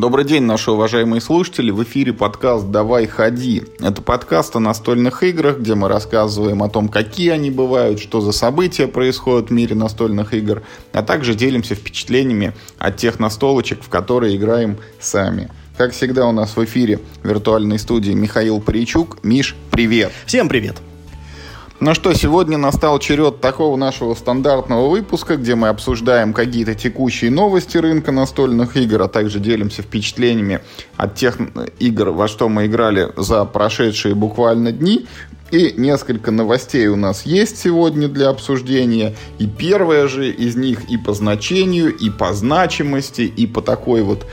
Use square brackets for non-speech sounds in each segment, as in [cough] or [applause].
Добрый день, наши уважаемые слушатели. В эфире подкаст «Давай ходи». Это подкаст о настольных играх, где мы рассказываем о том, какие они бывают, что за события происходят в мире настольных игр, а также делимся впечатлениями от тех настолочек, в которые играем сами. Как всегда у нас в эфире виртуальной студии Михаил Паричук. Миш, привет! Всем привет! Ну что, сегодня настал черед такого нашего стандартного выпуска, где мы обсуждаем какие-то текущие новости рынка настольных игр, а также делимся впечатлениями от тех игр, во что мы играли за прошедшие буквально дни. И несколько новостей у нас есть сегодня для обсуждения. И первая же из них и по значению, и по значимости, и по такой вот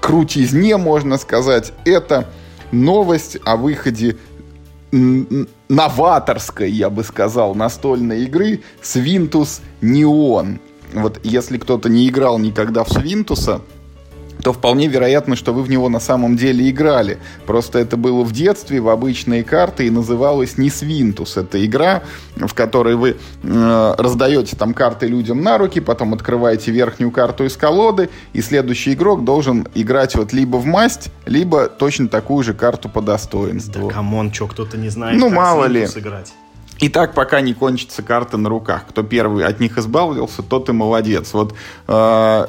крутизне, можно сказать, это новость о выходе новаторской, я бы сказал, настольной игры Свинтус Неон. Вот если кто-то не играл никогда в Свинтуса, то вполне вероятно, что вы в него на самом деле играли. Просто это было в детстве, в обычные карты, и называлось не Свинтус. Это игра, в которой вы э, раздаете там карты людям на руки, потом открываете верхнюю карту из колоды, и следующий игрок должен играть вот либо в масть, либо точно такую же карту по достоинству. Да come on, что кто-то не знает, ну, как мало ли. играть. И так, пока не кончатся карты на руках. Кто первый от них избавился, тот и молодец. Вот э,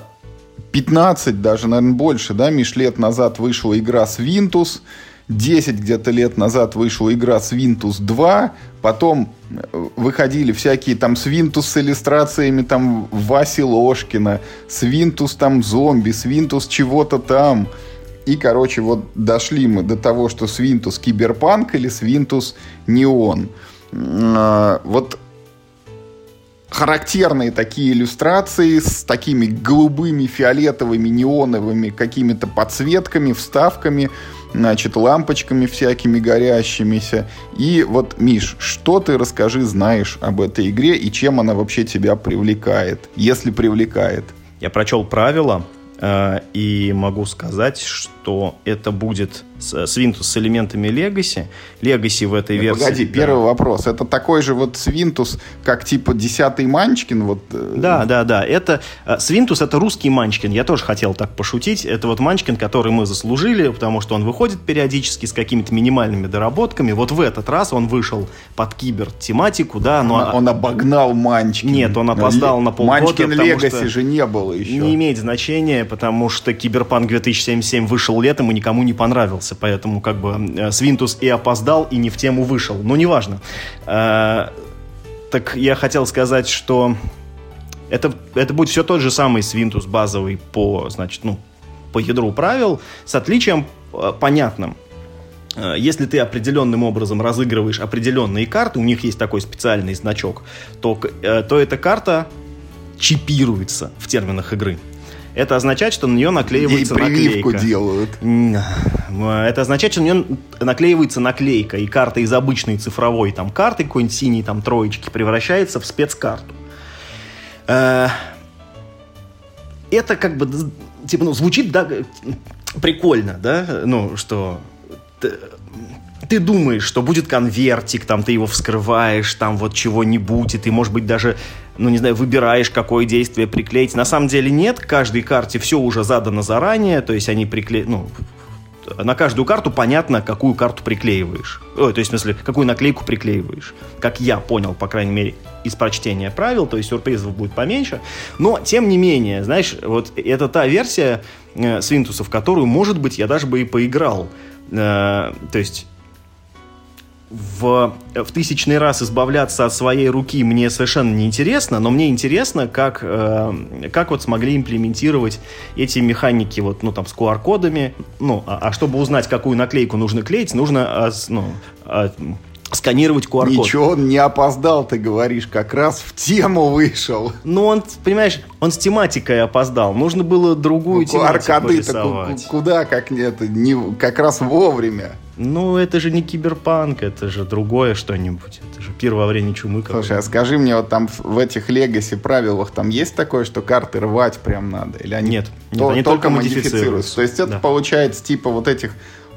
15, даже, наверное, больше, да, Миш, лет назад вышла игра Свинтус, 10 где-то лет назад вышла игра Свинтус 2, потом э, выходили всякие там Свинтус с иллюстрациями там Васи Ложкина, Свинтус там зомби, Свинтус чего-то там. И, короче, вот дошли мы до того, что Свинтус киберпанк или Свинтус неон. А, вот характерные такие иллюстрации с такими голубыми, фиолетовыми, неоновыми какими-то подсветками, вставками, значит, лампочками всякими горящимися. И вот, Миш, что ты расскажи, знаешь об этой игре и чем она вообще тебя привлекает, если привлекает? Я прочел правила, э, и могу сказать, что это будет Свинтус с элементами Legacy. Legacy в этой Нет, версии... Погоди, да. первый вопрос. Это такой же вот Свинтус, как типа десятый Манчкин? Вот... Э, да, да, да. Это, Свинтус это русский Манчкин. Я тоже хотел так пошутить. Это вот Манчкин, который мы заслужили, потому что он выходит периодически с какими-то минимальными доработками. Вот в этот раз он вышел под кибер-тематику, да. Но... Он, он обогнал Манчкин. Нет, он опоздал на полгода. Манчкин Legacy же не было еще. Не имеет значения, потому что Киберпанк 2077 вышел летом и никому не понравился остался, поэтому как бы э, Свинтус и опоздал, и не в тему вышел. Но неважно. Э, так я хотел сказать, что это, это будет все тот же самый Свинтус базовый по, значит, ну, по ядру правил, с отличием э, понятным. Если ты определенным образом разыгрываешь определенные карты, у них есть такой специальный значок, то, то эта карта чипируется в терминах игры. Это означает, что на нее наклеивается Ей прививку наклейка. делают. Это означает, что на нее наклеивается наклейка, и карта из обычной цифровой там карты, какой-нибудь синей там троечки, превращается в спецкарту. Э, это как бы, типа, ну, звучит, да, прикольно, да, ну, что ты думаешь, что будет конвертик, там ты его вскрываешь, там вот чего-нибудь, и ты, может быть, даже, ну, не знаю, выбираешь, какое действие приклеить. На самом деле нет, каждой карте все уже задано заранее, то есть они приклеят, ну, на каждую карту понятно, какую карту приклеиваешь. Ой, то есть, в смысле, какую наклейку приклеиваешь. Как я понял, по крайней мере, из прочтения правил, то есть сюрпризов будет поменьше. Но, тем не менее, знаешь, вот это та версия э, Свинтуса, в которую, может быть, я даже бы и поиграл. Э, то есть в, в тысячный раз избавляться от своей руки мне совершенно не интересно, но мне интересно, как, э, как вот смогли имплементировать эти механики вот, ну, там, с QR-кодами. Ну, а, а чтобы узнать, какую наклейку нужно клеить, нужно, ну, сканировать QR-код. Ничего, он не опоздал, ты говоришь, как раз в тему вышел. Ну, он, понимаешь, он с тематикой опоздал. Нужно было другую ну, тематику рисовать. Куда, как нет, не, как раз вовремя. Ну, это же не киберпанк, это же другое что-нибудь. Это же пир во время чумы. Слушай, а скажи мне, вот там в этих легаси правилах там есть такое, что карты рвать прям надо? Или они нет, то, нет они только, только модифицируются? То есть это да. получается типа вот этих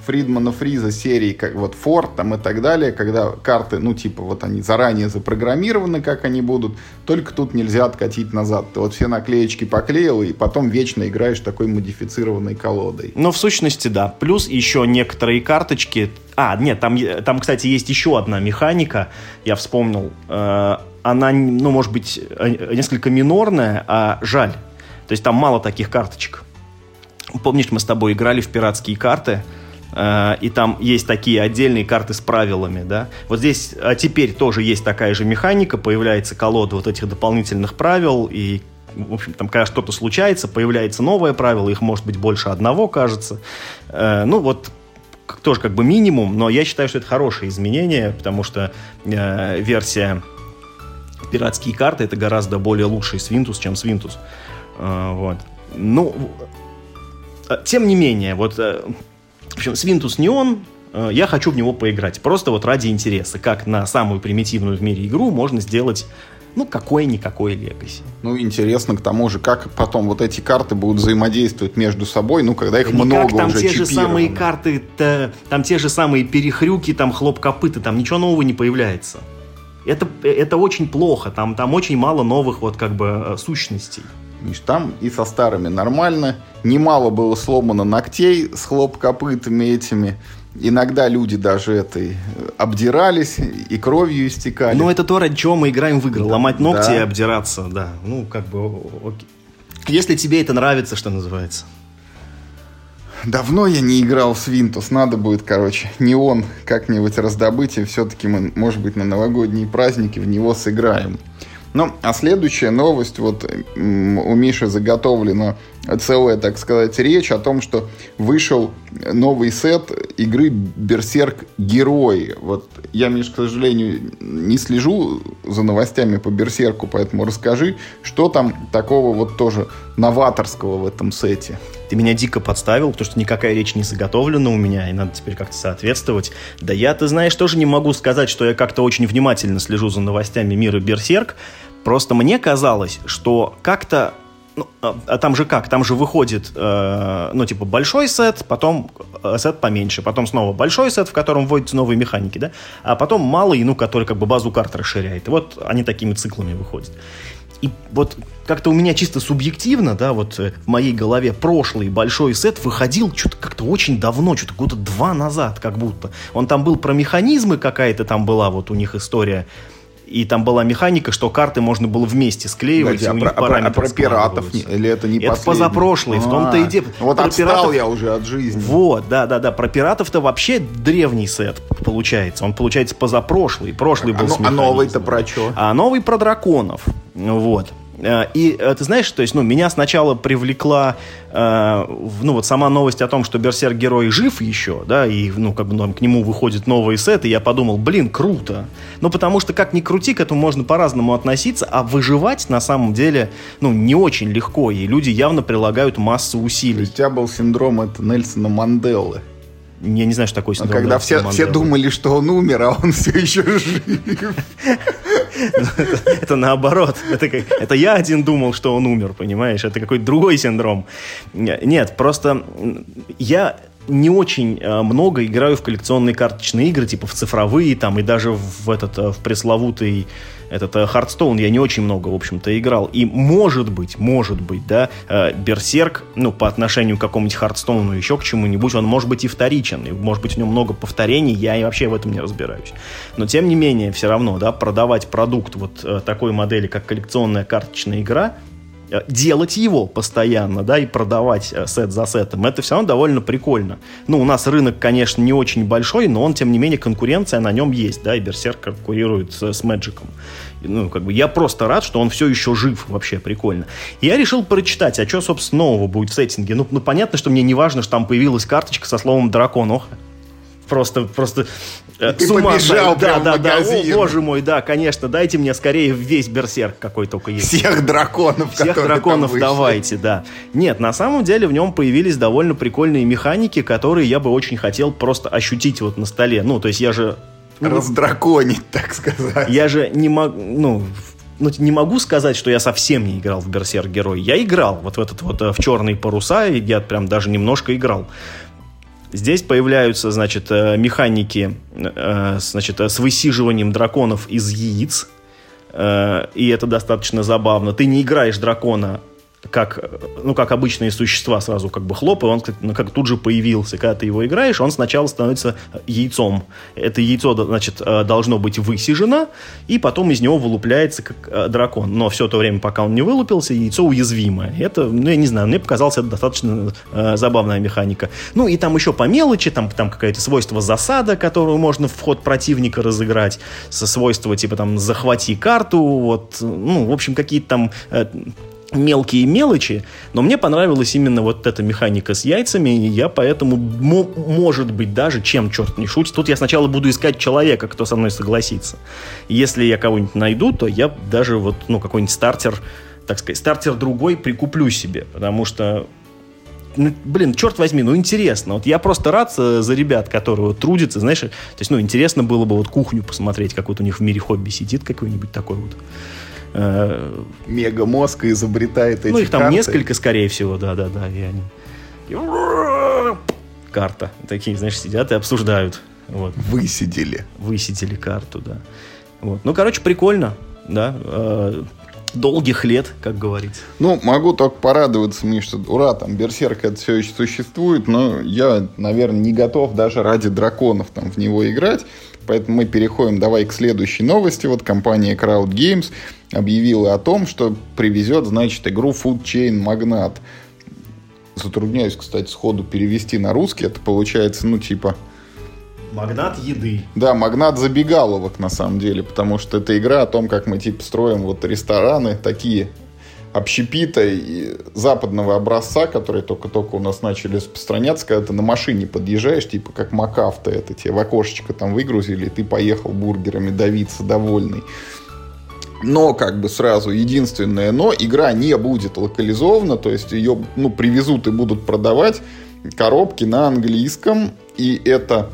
Фридмана Фриза серии, как вот Форд там и так далее, когда карты, ну, типа, вот они заранее запрограммированы, как они будут, только тут нельзя откатить назад. Ты вот все наклеечки поклеил, и потом вечно играешь такой модифицированной колодой. Ну, в сущности, да. Плюс еще некоторые карточки... А, нет, там, там кстати, есть еще одна механика, я вспомнил. Э, она, ну, может быть, э, несколько минорная, а жаль. То есть там мало таких карточек. Помнишь, мы с тобой играли в пиратские карты, и там есть такие отдельные карты с правилами, да. Вот здесь а теперь тоже есть такая же механика, появляется колода вот этих дополнительных правил, и в общем, там, когда что-то случается, появляется новое правило, их может быть больше одного, кажется. Э, ну, вот тоже как бы минимум, но я считаю, что это хорошее изменение, потому что э, версия пиратские карты это гораздо более лучший Свинтус, чем Свинтус. Э, вот. Ну, э, тем не менее, вот, э, в общем, Свинтус не он, я хочу в него поиграть. Просто вот ради интереса, как на самую примитивную в мире игру можно сделать ну, какое-никакое легаси. Ну, интересно к тому же, как потом вот эти карты будут взаимодействовать между собой, ну, когда их да много никак, там уже те же самые карты, там те же самые перехрюки, там хлоп копыта, там ничего нового не появляется. Это, это очень плохо, там, там очень мало новых вот как бы сущностей. Миш, там и со старыми нормально. Немало было сломано ногтей с хлоп-копытами этими. Иногда люди даже этой э, обдирались и кровью истекали. Ну, это то, ради чего мы играем в игры. Ломать ногти да. и обдираться, да. Ну, как бы, окей. Если тебе это нравится, что называется. Давно я не играл в Свинтус. Надо будет, короче, не он как-нибудь раздобыть. И все-таки мы, может быть, на новогодние праздники в него сыграем. Ну, а следующая новость, вот у Миши заготовлена целая, так сказать, речь о том, что вышел новый сет игры Берсерк Герои. Вот я, Миш, к сожалению, не слежу за новостями по Берсерку, поэтому расскажи, что там такого вот тоже новаторского в этом сете. Ты меня дико подставил, потому что никакая речь не заготовлена у меня, и надо теперь как-то соответствовать. Да я, ты знаешь, тоже не могу сказать, что я как-то очень внимательно слежу за новостями мира Берсерк, Просто мне казалось, что как-то ну, а, а там же как? Там же выходит, э, ну, типа, большой сет, потом э, сет поменьше, потом снова большой сет, в котором вводятся новые механики, да, а потом малый, ну, который как бы базу карт расширяет. И вот они такими циклами выходят. И вот как-то у меня чисто субъективно, да, вот э, в моей голове прошлый большой сет выходил что-то как-то очень давно, что-то года два назад как будто. Он там был про механизмы, какая-то там была вот у них история, и там была механика, что карты можно было вместе склеивать, Погоди, и у них а про, а про пиратов или это не Это позапрошлый, в том-то и а, дело. Вот про отстал пиратов... я уже от жизни. Вот, да-да-да, про пиратов-то вообще древний сет получается. Он получается позапрошлый, прошлый был а, а новый-то про что? А новый про драконов, вот. Э, и э, ты знаешь, то есть, ну, меня сначала привлекла, э, ну, вот сама новость о том, что Берсерк герой жив еще, да, и, ну, как бы ну, к нему выходит новый сет, и я подумал, блин, круто. Ну, потому что, как ни крути, к этому можно по-разному относиться, а выживать на самом деле, ну, не очень легко, и люди явно прилагают массу усилий. У тебя был синдром это Нельсона Манделы. Я не знаю, что такое синдром Когда все, все думали, что он умер, а он [laughs] все еще жив. [laughs] Это наоборот. Это я один думал, что он умер, понимаешь? Это какой-то другой синдром. Нет, просто я не очень э, много играю в коллекционные карточные игры, типа в цифровые там, и даже в этот, э, в пресловутый этот Hearthstone я не очень много, в общем-то, играл. И может быть, может быть, да, Берсерк, ну, по отношению к какому-нибудь Hearthstone'у, еще к чему-нибудь, он может быть и вторичен, и может быть в нем много повторений, я и вообще в этом не разбираюсь. Но, тем не менее, все равно, да, продавать продукт вот такой модели, как коллекционная карточная игра, Э, делать его постоянно, да, и продавать э, сет за сетом, это все равно довольно прикольно. Ну, у нас рынок, конечно, не очень большой, но он, тем не менее, конкуренция на нем есть, да, и Берсерк конкурирует с, с Мэджиком. Ну, как бы, я просто рад, что он все еще жив, вообще прикольно. Я решил прочитать, а что, собственно, нового будет в сеттинге. Ну, ну, понятно, что мне не важно, что там появилась карточка со словом «дракон». Ох, просто, просто э, Ты с ума побежал да, да, да, о, боже мой, да, конечно, дайте мне скорее весь берсерк какой только есть. Всех драконов, Всех драконов давайте, да. Нет, на самом деле в нем появились довольно прикольные механики, которые я бы очень хотел просто ощутить вот на столе. Ну, то есть я же... Раздраконить, так сказать. Я же не могу, ну, ну, не могу сказать, что я совсем не играл в Берсерк Герой. Я играл вот в этот вот, э, в черные паруса, и я прям даже немножко играл. Здесь появляются, значит, э, механики э, значит, с высиживанием драконов из яиц. И это достаточно забавно. Ты не играешь дракона как, ну, как обычные существа сразу как бы хлоп, и он ну, как тут же появился. Когда ты его играешь, он сначала становится яйцом. Это яйцо, значит, э, должно быть высижено, и потом из него вылупляется как э, дракон. Но все то время, пока он не вылупился, яйцо уязвимое. Это, ну, я не знаю, мне показалось, это достаточно э, забавная механика. Ну, и там еще по мелочи, там, там какое-то свойство засада, которую можно в ход противника разыграть, со свойства, типа, там, захвати карту, вот, ну, в общем, какие-то там э, мелкие мелочи, но мне понравилась именно вот эта механика с яйцами, и я поэтому, может быть, даже, чем черт не шутит, тут я сначала буду искать человека, кто со мной согласится. Если я кого-нибудь найду, то я даже вот, ну, какой-нибудь стартер, так сказать, стартер другой прикуплю себе, потому что ну, блин, черт возьми, ну интересно. Вот я просто рад за ребят, которые вот трудятся, знаешь, то есть, ну, интересно было бы вот кухню посмотреть, как вот у них в мире хобби сидит какой-нибудь такой вот э, мегамозг изобретает эти Ну, их там карты. несколько, скорее всего, да-да-да. И они... Карта. Такие, знаешь, сидят и обсуждают. Вот. Высидели. Высидели карту, да. Вот. Ну, короче, прикольно, да. Э, долгих лет, как говорится. Ну, могу только порадоваться, мне, что ура, там Берсерк это все еще существует, но я, наверное, не готов даже ради драконов там в него играть. Поэтому мы переходим давай к следующей новости. Вот компания Crowd Games объявила о том, что привезет, значит, игру Food Chain Magnat. Затрудняюсь, кстати, сходу перевести на русский. Это получается, ну, типа... Магнат еды. Да, магнат забегаловок, на самом деле, потому что это игра о том, как мы, типа, строим вот рестораны такие общепита западного образца, которые только-только у нас начали распространяться, когда ты на машине подъезжаешь, типа как МакАвто, это тебе в окошечко там выгрузили, ты поехал бургерами давиться довольный. Но, как бы сразу, единственное но, игра не будет локализована, то есть ее ну, привезут и будут продавать коробки на английском, и это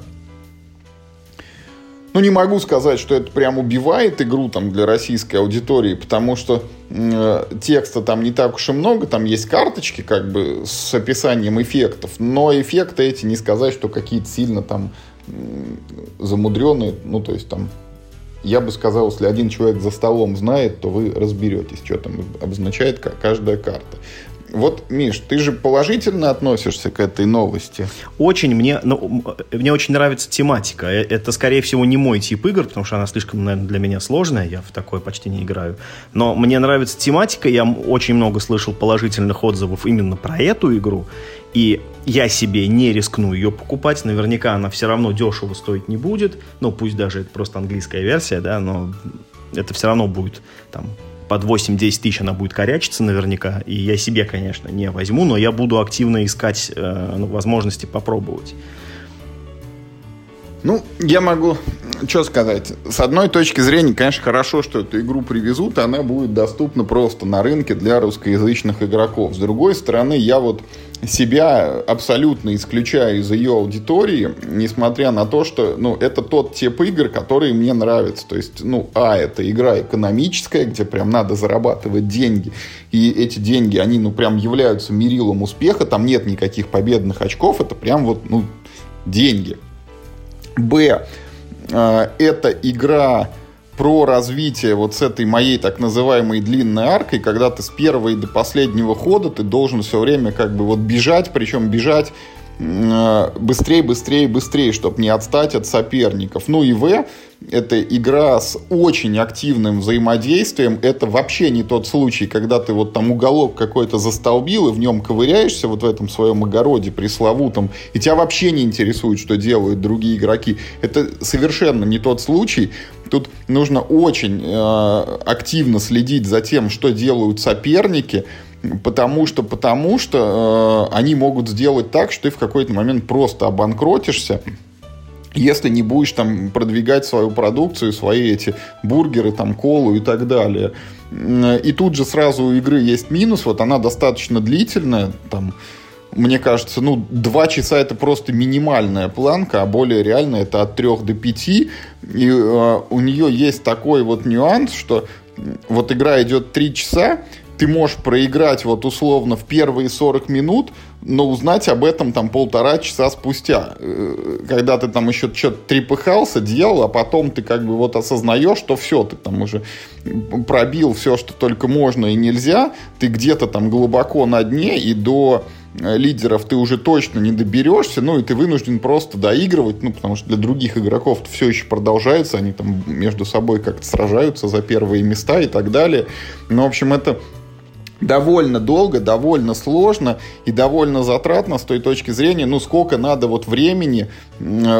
ну, не могу сказать, что это прям убивает игру там для российской аудитории, потому что э, текста там не так уж и много, там есть карточки как бы с описанием эффектов, но эффекты эти не сказать, что какие-то сильно там э, замудренные, ну, то есть там я бы сказал, если один человек за столом знает, то вы разберетесь, что там обозначает каждая карта. Вот, Миш, ты же положительно относишься к этой новости? Очень. Мне, ну, мне очень нравится тематика. Э, это, скорее всего, не мой тип игр, потому что она слишком, наверное, для меня сложная. Я в такое почти не играю. Но мне нравится тематика. Я очень много слышал положительных отзывов именно про эту игру. И я себе не рискну ее покупать. Наверняка она все равно дешево стоить не будет. Ну, пусть даже это просто английская версия, да, но это все равно будет там под 8-10 тысяч она будет корячиться наверняка. И я себе, конечно, не возьму, но я буду активно искать э, ну, возможности попробовать. Ну, я могу что сказать. С одной точки зрения, конечно, хорошо, что эту игру привезут, и она будет доступна просто на рынке для русскоязычных игроков. С другой стороны, я вот себя абсолютно исключаю из ее аудитории, несмотря на то, что, ну, это тот тип игр, которые мне нравятся. То есть, ну, а, это игра экономическая, где прям надо зарабатывать деньги, и эти деньги, они, ну, прям являются мерилом успеха, там нет никаких победных очков, это прям вот, ну, деньги. Б, э, это игра про развитие вот с этой моей так называемой длинной аркой, когда ты с первого и до последнего хода ты должен все время как бы вот бежать, причем бежать быстрее, быстрее, быстрее, чтобы не отстать от соперников. Ну и В, это игра с очень активным взаимодействием. Это вообще не тот случай, когда ты вот там уголок какой-то застолбил и в нем ковыряешься вот в этом своем огороде пресловутом, и тебя вообще не интересует, что делают другие игроки. Это совершенно не тот случай. Тут нужно очень э, активно следить за тем, что делают соперники, Потому что, потому что э, они могут сделать так, что ты в какой-то момент просто обанкротишься, если не будешь там продвигать свою продукцию, свои эти бургеры, там, колу и так далее. И тут же сразу у игры есть минус, вот она достаточно длительная, там, мне кажется, ну, два часа это просто минимальная планка, а более реально это от трех до пяти. И э, у нее есть такой вот нюанс, что вот игра идет три часа, ты можешь проиграть вот условно в первые 40 минут, но узнать об этом там полтора часа спустя. Э, когда ты там еще что-то трепыхался, делал, а потом ты как бы вот осознаешь, что все, ты там уже пробил все, что только можно и нельзя, ты где-то там глубоко на дне и до Э, лидеров ты уже точно не доберешься, ну и ты вынужден просто доигрывать, ну потому что для других игроков все еще продолжается, они там между собой как-то сражаются за первые места и так далее. Ну, в общем, это довольно долго, довольно сложно и довольно затратно с той точки зрения, ну, сколько надо вот времени,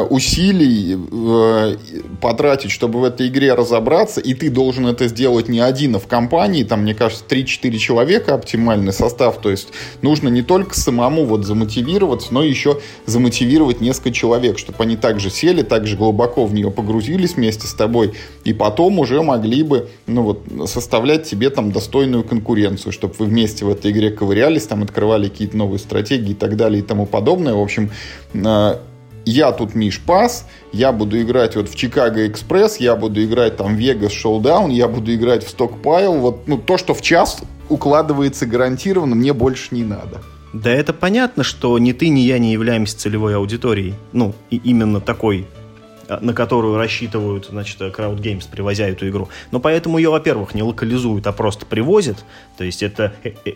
усилий э, потратить, чтобы в этой игре разобраться, и ты должен это сделать не один, а в компании, там, мне кажется, 3-4 человека оптимальный состав, то есть нужно не только самому вот замотивироваться, но еще замотивировать несколько человек, чтобы они также сели, также глубоко в нее погрузились вместе с тобой, и потом уже могли бы, ну вот, составлять тебе там достойную конкуренцию, чтобы чтобы вы вместе в этой игре ковырялись, там открывали какие-то новые стратегии и так далее и тому подобное. В общем, э, я тут Миш Пас, я буду играть вот в Чикаго Экспресс, я буду играть там Вегас Шоудаун, я буду играть в Стокпайл. Вот ну, то, что в час укладывается гарантированно, мне больше не надо. Да это понятно, что ни ты, ни я не являемся целевой аудиторией. Ну, и именно такой на которую рассчитывают, значит, Crowd Games, привозя эту игру. Но поэтому ее, во-первых, не локализуют, а просто привозят. То есть это, э, э,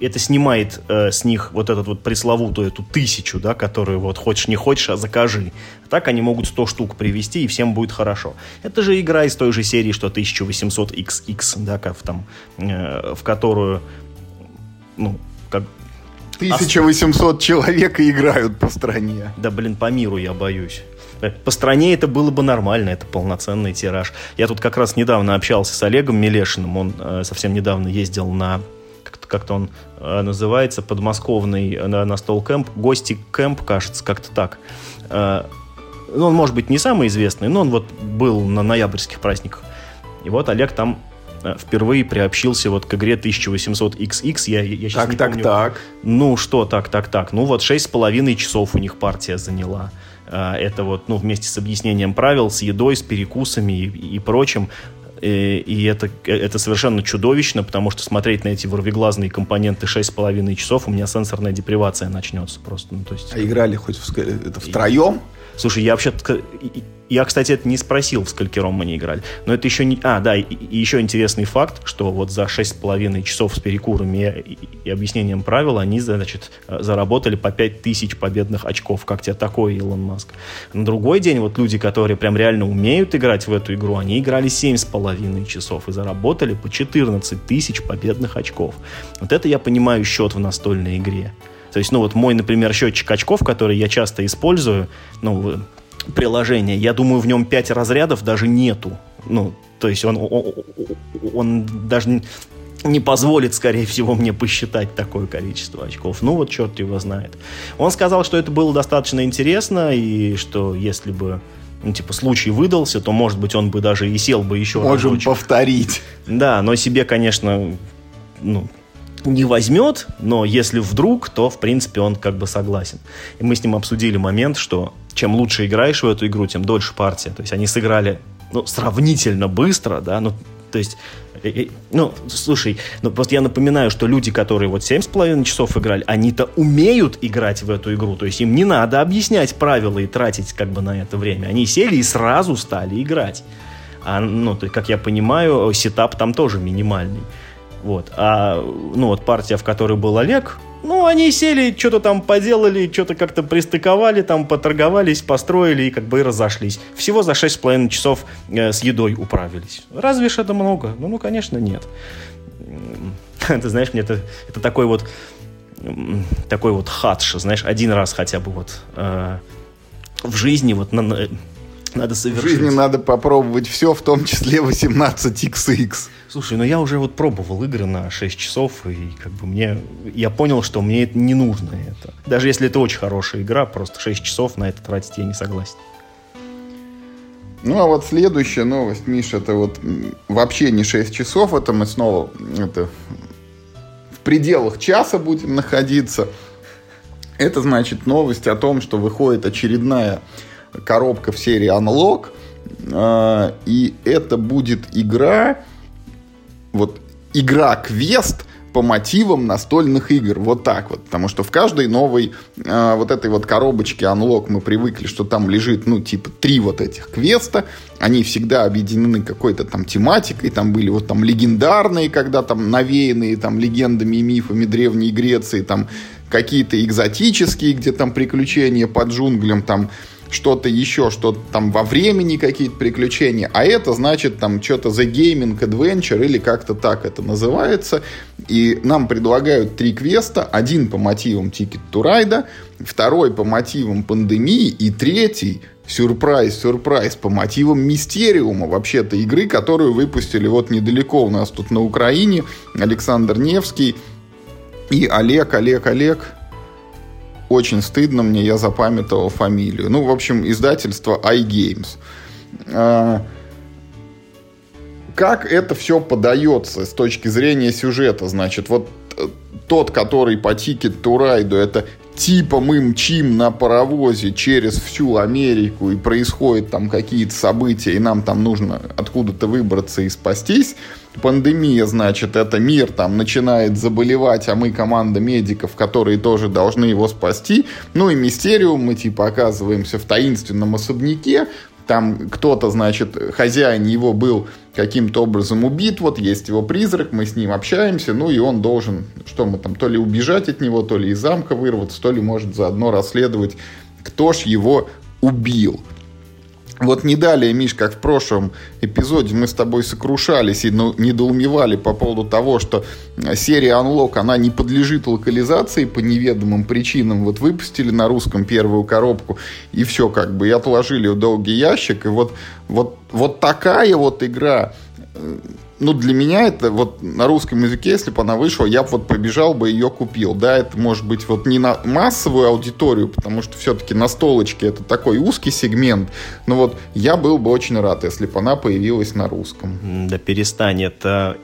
это снимает э, с них вот этот вот пресловутую эту тысячу, да, которую вот хочешь не хочешь, а закажи. Так они могут 100 штук привезти, и всем будет хорошо. Это же игра из той же серии, что 1800XX, да, как там, э, в которую, ну, 1800 человек играют по стране. Да, блин, по миру я боюсь. По стране это было бы нормально, это полноценный тираж. Я тут как раз недавно общался с Олегом Мелешиным, он э, совсем недавно ездил на как-то он э, называется, подмосковный э, на, на стол кэмп, гости кэмп, кажется, как-то так. Э, ну, он, может быть, не самый известный, но он вот был на ноябрьских праздниках. И вот Олег там э, впервые приобщился вот к игре 1800XX. Я, я сейчас так, не так, помню. так. Ну, что так, так, так. Ну, вот шесть с половиной часов у них партия заняла. А, это вот, ну, вместе с объяснением правил, с едой, с перекусами и, и прочим. И, и это, это совершенно чудовищно, потому что смотреть на эти ворвиглазные компоненты 6,5 часов, у меня сенсорная депривация начнется просто. Ну, то есть, а играли хоть в, это втроем? Слушай, я вообще я, кстати, это не спросил, в сколькером мы не играли. Но это еще не... А, да, и, еще интересный факт, что вот за 6,5 часов с перекурами и, и объяснением правил они, значит, заработали по 5000 победных очков. Как тебе такой, Илон Маск? На другой день вот люди, которые прям реально умеют играть в эту игру, они играли 7,5 часов и заработали по 14 тысяч победных очков. Вот это я понимаю счет в настольной игре. То есть, ну вот мой, например, счетчик очков, который я часто использую, ну, приложение. Я думаю, в нем 5 разрядов даже нету. Ну, то есть он, он, он даже не позволит, скорее всего, мне посчитать такое количество очков. Ну вот черт его знает. Он сказал, что это было достаточно интересно, и что если бы ну, типа, случай выдался, то, может быть, он бы даже и сел бы еще Можем разочек. повторить. Да, но себе, конечно, ну, не возьмет, но если вдруг, то, в принципе, он как бы согласен. И мы с ним обсудили момент, что чем лучше играешь в эту игру, тем дольше партия. То есть они сыграли ну, сравнительно быстро, да, ну, то есть, э, э, ну, слушай, ну, просто я напоминаю, что люди, которые вот 7,5 часов играли, они-то умеют играть в эту игру, то есть им не надо объяснять правила и тратить как бы на это время. Они сели и сразу стали играть. А, ну, то, как я понимаю, сетап там тоже минимальный. Вот. А, ну, вот партия, в которой был Олег, ну, они сели, что-то там поделали, что-то как-то пристыковали, там поторговались, построили и как бы и разошлись. Всего за 6,5 часов э, с едой управились. Разве ж это много? Ну, ну конечно, нет. [laughs] Ты знаешь, мне это, это такой вот такой вот хадш, знаешь, один раз хотя бы вот э, в жизни вот на, надо совершить. В жизни надо попробовать все, в том числе 18XX. Слушай, ну я уже вот пробовал игры на 6 часов, и как бы мне... Я понял, что мне это не нужно это. Даже если это очень хорошая игра, просто 6 часов на это тратить я не согласен. Ну, а вот следующая новость, Миша, это вот вообще не 6 часов, это мы снова это, в пределах часа будем находиться. Это значит новость о том, что выходит очередная коробка в серии Unlock. А, и это будет игра, вот игра-квест по мотивам настольных игр. Вот так вот. Потому что в каждой новой э, вот этой вот коробочке Unlock мы привыкли, что там лежит, ну, типа, три вот этих квеста. Они всегда объединены какой-то там тематикой. Там были вот там легендарные, когда там навеянные там легендами и мифами Древней Греции, там какие-то экзотические, где там приключения под джунглям, там что-то еще, что-то там во времени какие-то приключения, а это значит там что-то The Gaming Adventure или как-то так это называется. И нам предлагают три квеста. Один по мотивам Ticket to Ride, второй по мотивам пандемии и третий сюрприз, сюрприз по мотивам Мистериума, вообще-то игры, которую выпустили вот недалеко у нас тут на Украине Александр Невский и Олег, Олег, Олег, очень стыдно мне, я запамятовал фамилию. Ну, в общем, издательство iGames. А, как это все подается с точки зрения сюжета? Значит, вот э, тот, который по to Ride, это типа мы мчим на паровозе через всю Америку и происходят там какие-то события, и нам там нужно откуда-то выбраться и спастись. Пандемия, значит, это мир там начинает заболевать, а мы команда медиков, которые тоже должны его спасти. Ну и мистериум, мы типа оказываемся в таинственном особняке, там кто-то, значит, хозяин его был каким-то образом убит, вот есть его призрак, мы с ним общаемся, ну и он должен, что мы там, то ли убежать от него, то ли из замка вырваться, то ли может заодно расследовать, кто ж его убил. Вот не далее, Миш, как в прошлом эпизоде мы с тобой сокрушались и ну, недоумевали по поводу того, что серия Unlock, она не подлежит локализации по неведомым причинам. Вот выпустили на русском первую коробку, и все как бы, и отложили в долгий ящик. И вот, вот, вот такая вот игра э, ну, для меня это вот на русском языке, если бы она вышла, я бы вот побежал бы ее купил. Да, это может быть вот не на массовую аудиторию, потому что все-таки на столочке это такой узкий сегмент. Но вот я был бы очень рад, если бы она появилась на русском. Да перестань, это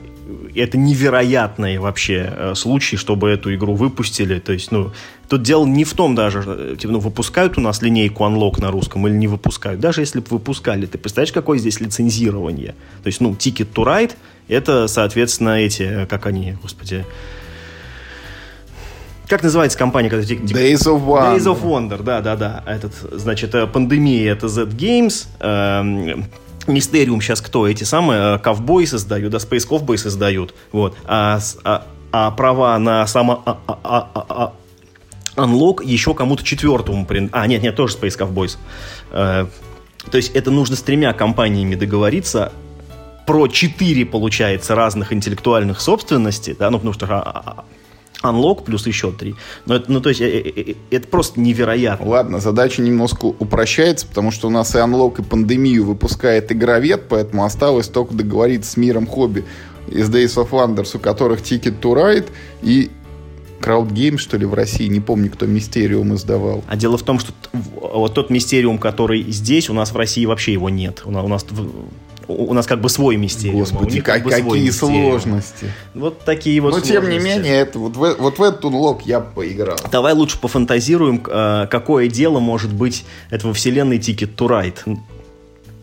это невероятный вообще э, случай, чтобы эту игру выпустили. То есть, ну, тут дело не в том даже, э, типа, ну, выпускают у нас линейку Unlock на русском или не выпускают. Даже если бы выпускали, ты представляешь, какое здесь лицензирование? То есть, ну, Ticket to Ride, это, соответственно, эти, э, как они, господи, как называется компания? Когда, типа, Days of Wonder. Days of Wonder, да, да, да. Этот, значит, пандемия это Z Games, эм, Мистериум сейчас кто? Эти самые э, ковбои создают, да, Space Cowboy создают. Вот. А, а, а права на само... А, а, а, а, а Unlock еще кому-то четвертому принадлежит. А, нет, нет, тоже Space Cowboys. Э, то есть это нужно с тремя компаниями договориться про четыре, получается, разных интеллектуальных собственностей, да, ну, потому что а, Unlock плюс еще три. Но это, ну, то есть, э, э, э, это просто невероятно. Ладно, задача немножко упрощается, потому что у нас и Unlock, и пандемию выпускает игровед, поэтому осталось только договориться с миром хобби из Days of Wonders, у которых Ticket to Ride и Crowd Games, что ли, в России. Не помню, кто Мистериум издавал. А дело в том, что вот тот Мистериум, который здесь, у нас в России вообще его нет. У нас у нас как бы свой мистериум. Господи, как, как какие сложности. Вот такие вот Но сложности. тем не менее, это, вот, в, вот в этот унлок я поиграл. Давай лучше пофантазируем, э, какое дело может быть этого вселенной Ticket to Ride.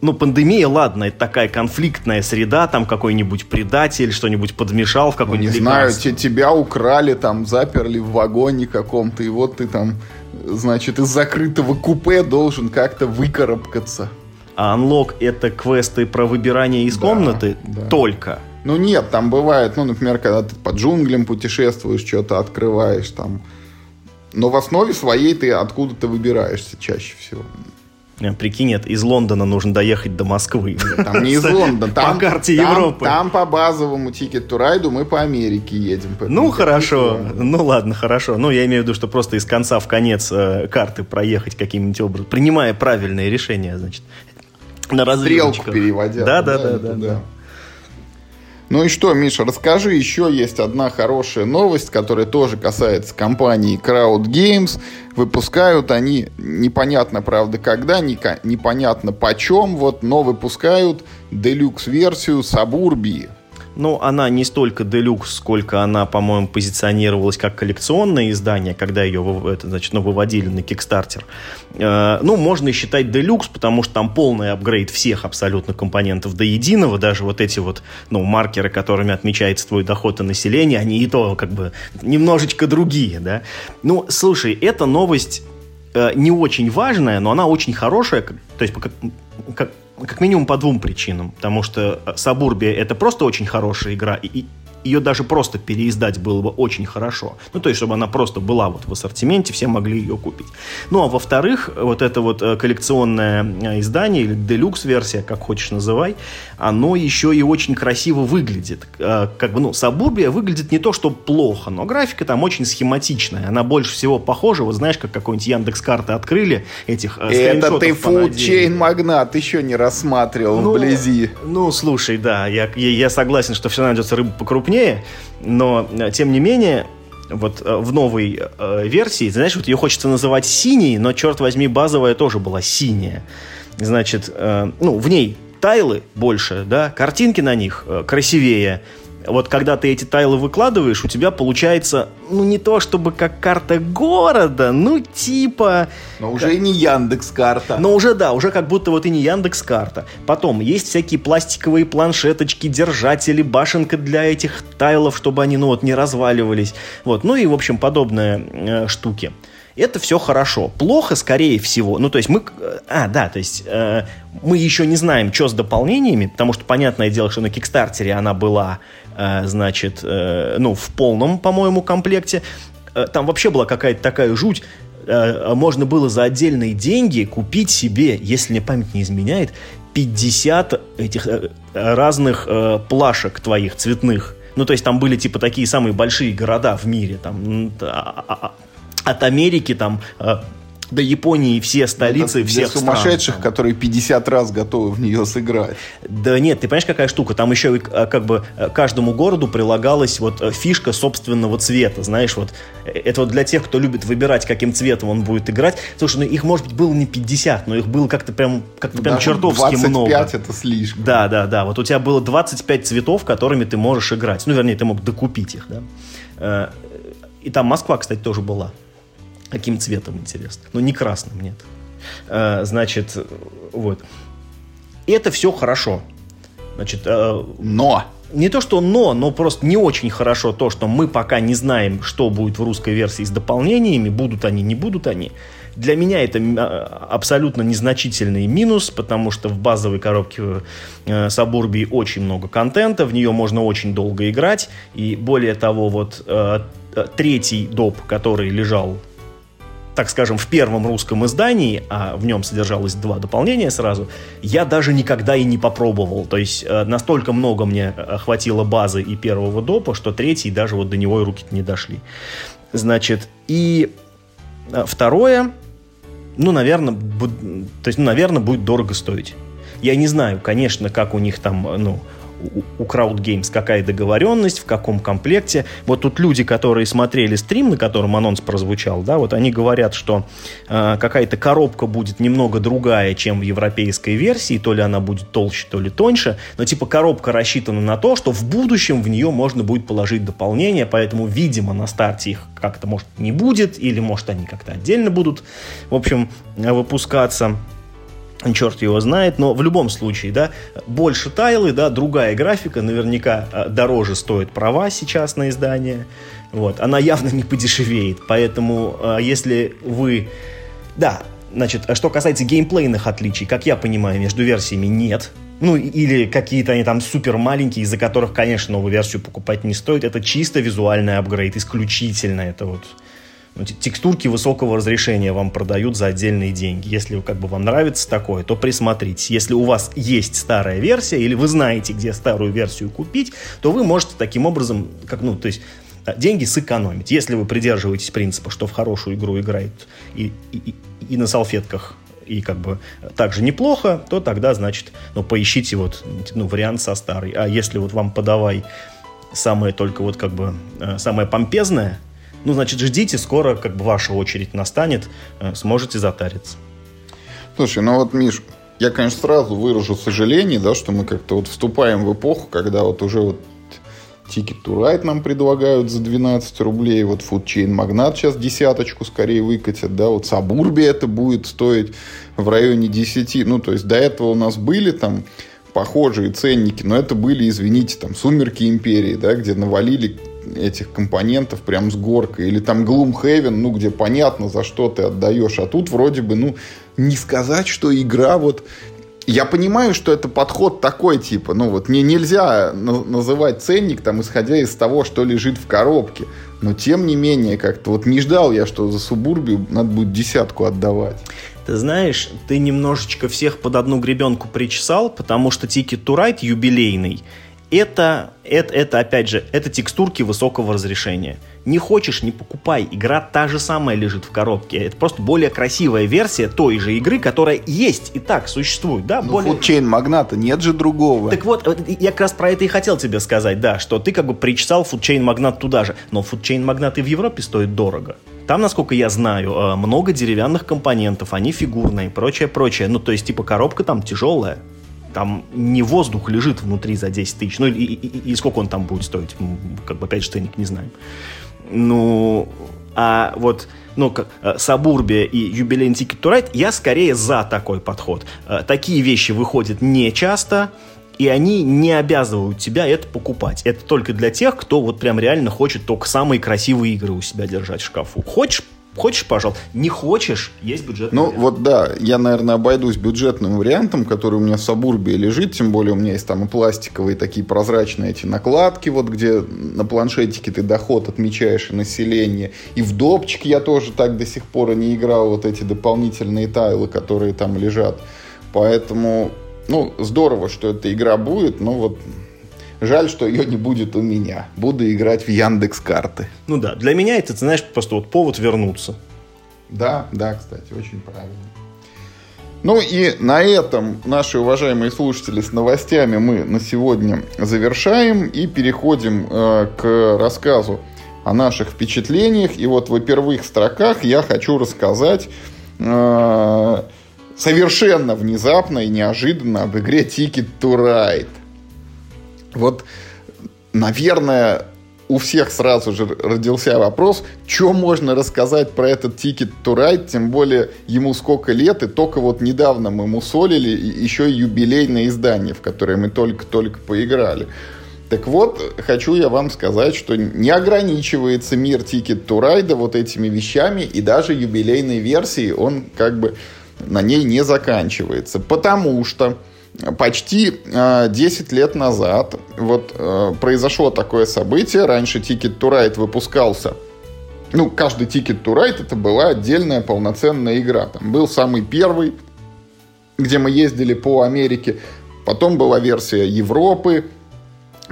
Ну, пандемия, ладно, это такая конфликтная среда, там какой-нибудь предатель что-нибудь подмешал в какой-нибудь ну, Не знаю, те, тебя украли, там, заперли в вагоне каком-то, и вот ты там, значит, из закрытого купе должен как-то выкарабкаться. А Unlock это квесты про выбирание из да, комнаты да. только. Ну нет, там бывает, ну, например, когда ты по джунглям путешествуешь, что-то открываешь там. Но в основе своей ты откуда-то выбираешься чаще всего. Э, прикинь, нет, из Лондона нужно доехать до Москвы. Там не из Лондона. Там, по карте там, Европы. Там по базовому тикету райду мы по Америке едем. Ну, хорошо. Ну, ладно, хорошо. Ну, я имею в виду, что просто из конца в конец э, карты проехать каким-нибудь образом, принимая правильные решения, значит на Стрелку переводя. Да, да, да, да, да. Ну и что, Миша, расскажи, еще есть одна хорошая новость, которая тоже касается компании Crowd Games. Выпускают они, непонятно, правда, когда, непонятно почем, вот, но выпускают делюкс-версию Сабурбии. Ну, она не столько делюкс, сколько она, по-моему, позиционировалась как коллекционное издание, когда ее это, значит, ну, выводили на Kickstarter. Э, ну, можно и считать делюкс, потому что там полный апгрейд всех абсолютно компонентов до единого. Даже вот эти вот, ну, маркеры, которыми отмечается твой доход и население, они и то как бы немножечко другие, да. Ну, слушай, эта новость э, не очень важная, но она очень хорошая. То есть, как как минимум по двум причинам. Потому что Сабурбия это просто очень хорошая игра, и, ее даже просто переиздать было бы очень хорошо. Ну, то есть, чтобы она просто была вот в ассортименте, все могли ее купить. Ну, а во-вторых, вот это вот э, коллекционное э, издание, или делюкс-версия, как хочешь называй, оно еще и очень красиво выглядит. Э, как бы, ну, Сабурбия выглядит не то, что плохо, но графика там очень схематичная. Она больше всего похожа, вот знаешь, как какой-нибудь Яндекс карты открыли, этих Это ты фулчейн магнат еще не рассматривал ну, вблизи. Ну, слушай, да, я, я, я согласен, что все найдется рыба покрупнее, крупнее, но, э, тем не менее, вот э, в новой э, версии, знаешь, вот ее хочется называть синей, но, черт возьми, базовая тоже была синяя. Значит, э, ну, в ней тайлы больше, да, картинки на них э, красивее, вот когда ты эти тайлы выкладываешь, у тебя получается, ну, не то чтобы как карта города, ну, типа... Но уже и не Яндекс карта. Но уже, да, уже как будто вот и не Яндекс карта. Потом есть всякие пластиковые планшеточки, держатели, башенка для этих тайлов, чтобы они, ну, вот, не разваливались. Вот, ну и, в общем, подобные э, штуки это все хорошо. Плохо, скорее всего, ну, то есть мы... А, да, то есть э, мы еще не знаем, что с дополнениями, потому что, понятное дело, что на Кикстартере она была Э, значит, э, ну, в полном, по-моему, комплекте. Э, там вообще была какая-то такая жуть. Можно было за отдельные деньги купить себе, если мне память не изменяет, 50 этих разных плашек твоих цветных. Ну, то есть там были типа такие самые большие города в мире. Там а, а, а, от Америки там до Японии все столицы Это всех для сумасшедших, стран. которые 50 раз готовы в нее сыграть. Да нет, ты понимаешь, какая штука? Там еще а, как бы э, каждому городу прилагалась вот э, фишка собственного цвета, знаешь, вот э, это вот для тех, кто любит выбирать, каким цветом он будет играть. Слушай, ну их, может быть, было не 50, но их было как-то прям, как-то прям чертовски 25 много. 25 это слишком. Да, да, да. Вот у тебя было 25 цветов, которыми ты можешь играть. Ну, вернее, ты мог докупить их, да. И там Москва, кстати, тоже была. Каким цветом, интересно? Ну, не красным, нет. А, значит, вот. И это все хорошо. Значит, а, но! Не то, что но, но просто не очень хорошо то, что мы пока не знаем, что будет в русской версии с дополнениями, будут они, не будут они. Для меня это а, абсолютно незначительный минус, потому что в базовой коробке э, Сабурбии очень много контента, в нее можно очень долго играть, и более того, вот э, третий доп, который лежал так скажем, в первом русском издании, а в нем содержалось два дополнения сразу, я даже никогда и не попробовал. То есть э, настолько много мне э, хватило базы и первого допа, что третий даже вот до него и руки не дошли. Значит, и э, второе, ну, наверное, то есть, ну, наверное, будет дорого стоить. Я не знаю, конечно, как у них там, ну, у Crowd Games какая договоренность, в каком комплекте. Вот тут люди, которые смотрели стрим, на котором анонс прозвучал, да, вот они говорят, что э, какая-то коробка будет немного другая, чем в европейской версии, то ли она будет толще, то ли тоньше, но типа коробка рассчитана на то, что в будущем в нее можно будет положить дополнение, поэтому, видимо, на старте их как-то, может, не будет, или, может, они как-то отдельно будут, в общем, выпускаться черт его знает, но в любом случае, да, больше тайлы, да, другая графика, наверняка а, дороже стоит права сейчас на издание, вот, она явно не подешевеет, поэтому а, если вы, да, значит, что касается геймплейных отличий, как я понимаю, между версиями нет, ну, или какие-то они там супер маленькие, из-за которых, конечно, новую версию покупать не стоит. Это чисто визуальный апгрейд, исключительно. Это вот текстурки высокого разрешения вам продают за отдельные деньги. Если как бы вам нравится такое, то присмотритесь. Если у вас есть старая версия, или вы знаете, где старую версию купить, то вы можете таким образом, как, ну, то есть деньги сэкономить. Если вы придерживаетесь принципа, что в хорошую игру играют и, и, и на салфетках и как бы также неплохо, то тогда, значит, ну, поищите вот ну, вариант со старой. А если вот вам подавай самое только вот как бы э, самое помпезное, ну, значит, ждите, скоро как бы ваша очередь настанет, э, сможете затариться. Слушай, ну вот, Миш, я, конечно, сразу выражу сожаление, да, что мы как-то вот вступаем в эпоху, когда вот уже вот Ticket to Ride нам предлагают за 12 рублей. Вот Food Chain Magnat сейчас десяточку скорее выкатят. Да, вот Suburbia это будет стоить в районе 10. Ну, то есть до этого у нас были там похожие ценники, но это были, извините, там «Сумерки Империи», да, где навалили этих компонентов прям с горкой. Или там Gloomhaven, ну, где понятно, за что ты отдаешь. А тут вроде бы, ну, не сказать, что игра вот я понимаю, что это подход такой, типа, ну вот не, нельзя на- называть ценник, там, исходя из того, что лежит в коробке. Но тем не менее, как-то вот не ждал я, что за субурбию надо будет десятку отдавать. Ты знаешь, ты немножечко всех под одну гребенку причесал, потому что Ticket to Ride юбилейный – это, это, это, опять же, это текстурки высокого разрешения. Не хочешь, не покупай. Игра та же самая лежит в коробке. Это просто более красивая версия той же игры, которая есть и так существует. Да, ну, более... Food Магната, нет же другого. Так вот, я как раз про это и хотел тебе сказать, да, что ты как бы причесал Food Магнат туда же. Но Food Магнат и в Европе стоит дорого. Там, насколько я знаю, э, много деревянных компонентов, они фигурные, прочее, прочее. Ну, то есть, типа, коробка там тяжелая там не воздух лежит внутри за 10 тысяч. Ну, и, и, и сколько он там будет стоить? Как бы, опять же, ценник не знаем. Ну, а вот ну, как, э, Сабурбия и юбилейный Ticket to Ride, я скорее за такой подход. Э, такие вещи выходят не часто, и они не обязывают тебя это покупать. Это только для тех, кто вот прям реально хочет только самые красивые игры у себя держать в шкафу. Хочешь Хочешь, пожалуйста. Не хочешь, есть бюджетный Ну, вариант. вот да, я, наверное, обойдусь бюджетным вариантом, который у меня в Сабурбии лежит, тем более у меня есть там и пластиковые такие прозрачные эти накладки, вот где на планшетике ты доход отмечаешь и население. И в допчик я тоже так до сих пор и не играл, вот эти дополнительные тайлы, которые там лежат. Поэтому, ну, здорово, что эта игра будет, но вот Жаль, что ее не будет у меня. Буду играть в Яндекс карты. Ну да, для меня это, ты знаешь, просто вот повод вернуться. Да, да, кстати, очень правильно. Ну и на этом, наши уважаемые слушатели, с новостями мы на сегодня завершаем и переходим э, к рассказу о наших впечатлениях. И вот в первых строках я хочу рассказать э, совершенно внезапно и неожиданно об игре Ticket to Ride. Вот, наверное, у всех сразу же родился вопрос, что можно рассказать про этот Ticket to Ride, тем более ему сколько лет, и только вот недавно мы ему солили еще и юбилейное издание, в которое мы только-только поиграли. Так вот, хочу я вам сказать, что не ограничивается мир Ticket to Ride вот этими вещами, и даже юбилейной версии он как бы на ней не заканчивается. Потому что почти э, 10 лет назад вот э, произошло такое событие. Раньше Ticket to Ride выпускался. Ну, каждый Ticket to Ride это была отдельная полноценная игра. Там был самый первый, где мы ездили по Америке. Потом была версия Европы.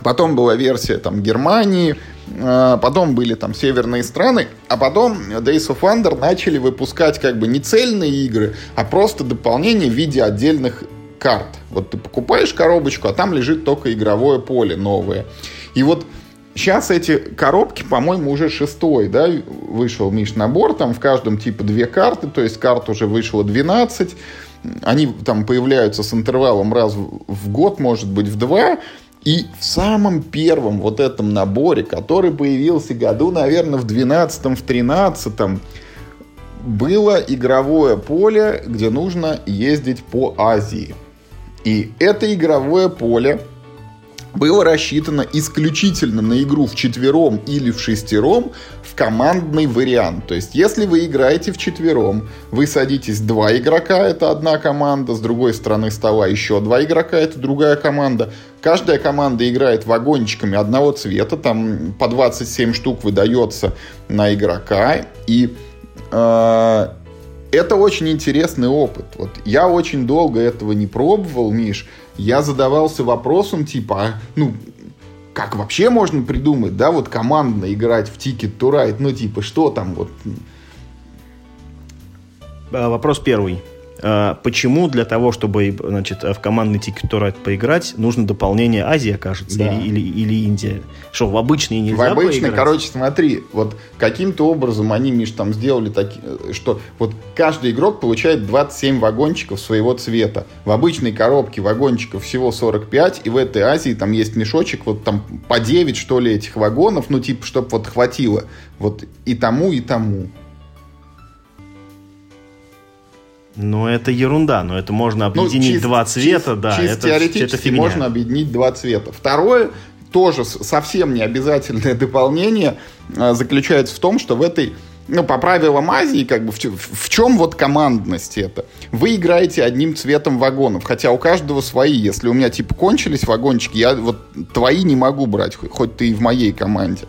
Потом была версия там Германии. Э, потом были там северные страны. А потом Days of Wonder начали выпускать как бы не цельные игры, а просто дополнение в виде отдельных карт. Вот ты покупаешь коробочку, а там лежит только игровое поле новое. И вот сейчас эти коробки, по-моему, уже шестой, да, вышел, Миш, набор. Там в каждом типа две карты, то есть карт уже вышло 12. Они там появляются с интервалом раз в год, может быть, в два. И в самом первом вот этом наборе, который появился году, наверное, в 12 в 13 было игровое поле, где нужно ездить по Азии. И это игровое поле было рассчитано исключительно на игру в четвером или в шестером в командный вариант. То есть, если вы играете в четвером, вы садитесь два игрока, это одна команда, с другой стороны стола еще два игрока, это другая команда. Каждая команда играет вагончиками одного цвета, там по 27 штук выдается на игрока, и э, это очень интересный опыт. Вот я очень долго этого не пробовал, Миш. Я задавался вопросом типа, а, ну, как вообще можно придумать, да, вот командно играть в Ticket to Ride, ну, типа, что там вот? А, вопрос первый. А, почему для того, чтобы значит, в командный Ride поиграть, нужно дополнение Азия, кажется, да. или, или, или Индия? Что, в обычные нельзя В обычные, поиграть? короче, смотри, вот каким-то образом они, Миш, там сделали такие, что вот каждый игрок получает 27 вагончиков своего цвета. В обычной коробке вагончиков всего 45, и в этой Азии там есть мешочек, вот там по 9, что ли, этих вагонов, ну, типа, чтобы вот хватило вот и тому, и тому. Ну, это ерунда, но это можно ну, объединить ну, чист, два цвета, чист, да. Чисто это, теоретически это фигня. можно объединить два цвета. Второе, тоже совсем не обязательное [laughs] дополнение, а, заключается в том, что в этой ну, по правилам Азии, как бы, в, в чем вот командность это? Вы играете одним цветом вагонов, хотя у каждого свои. Если у меня, типа, кончились вагончики, я вот твои не могу брать, хоть ты и в моей команде.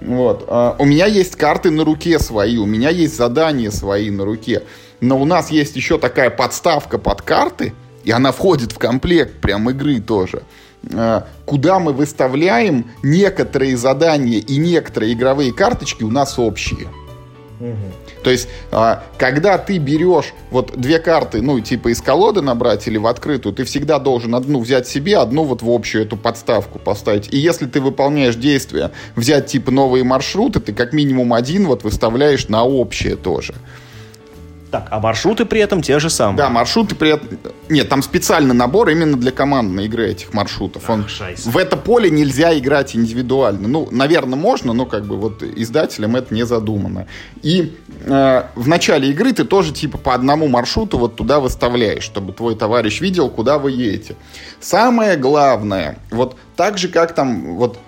Вот. А, у меня есть карты на руке свои, у меня есть задания свои на руке но у нас есть еще такая подставка под карты, и она входит в комплект прям игры тоже, э, куда мы выставляем некоторые задания и некоторые игровые карточки у нас общие. Угу. То есть, а, когда ты берешь вот две карты, ну, типа из колоды набрать или в открытую, ты всегда должен одну взять себе, одну вот в общую эту подставку поставить. И если ты выполняешь действия, взять типа новые маршруты, ты как минимум один вот выставляешь на общее тоже. Так, а маршруты при этом те же самые? Да, маршруты при этом... Нет, там специальный набор именно для командной игры этих маршрутов. Ах, Он... В это поле нельзя играть индивидуально. Ну, наверное, можно, но как бы вот издателям это не задумано. И э, в начале игры ты тоже типа по одному маршруту вот туда выставляешь, чтобы твой товарищ видел, куда вы едете. Самое главное, вот так же, как там вот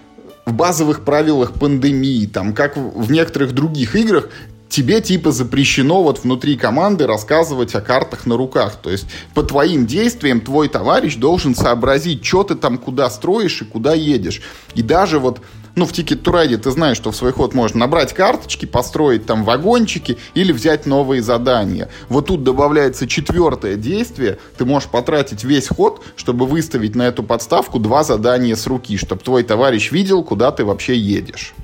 в базовых правилах пандемии, там, как в некоторых других играх, тебе типа запрещено вот внутри команды рассказывать о картах на руках. То есть по твоим действиям твой товарищ должен сообразить, что ты там куда строишь и куда едешь. И даже вот ну, в Ticket to Ride ты знаешь, что в свой ход можно набрать карточки, построить там вагончики или взять новые задания. Вот тут добавляется четвертое действие. Ты можешь потратить весь ход, чтобы выставить на эту подставку два задания с руки, чтобы твой товарищ видел, куда ты вообще едешь.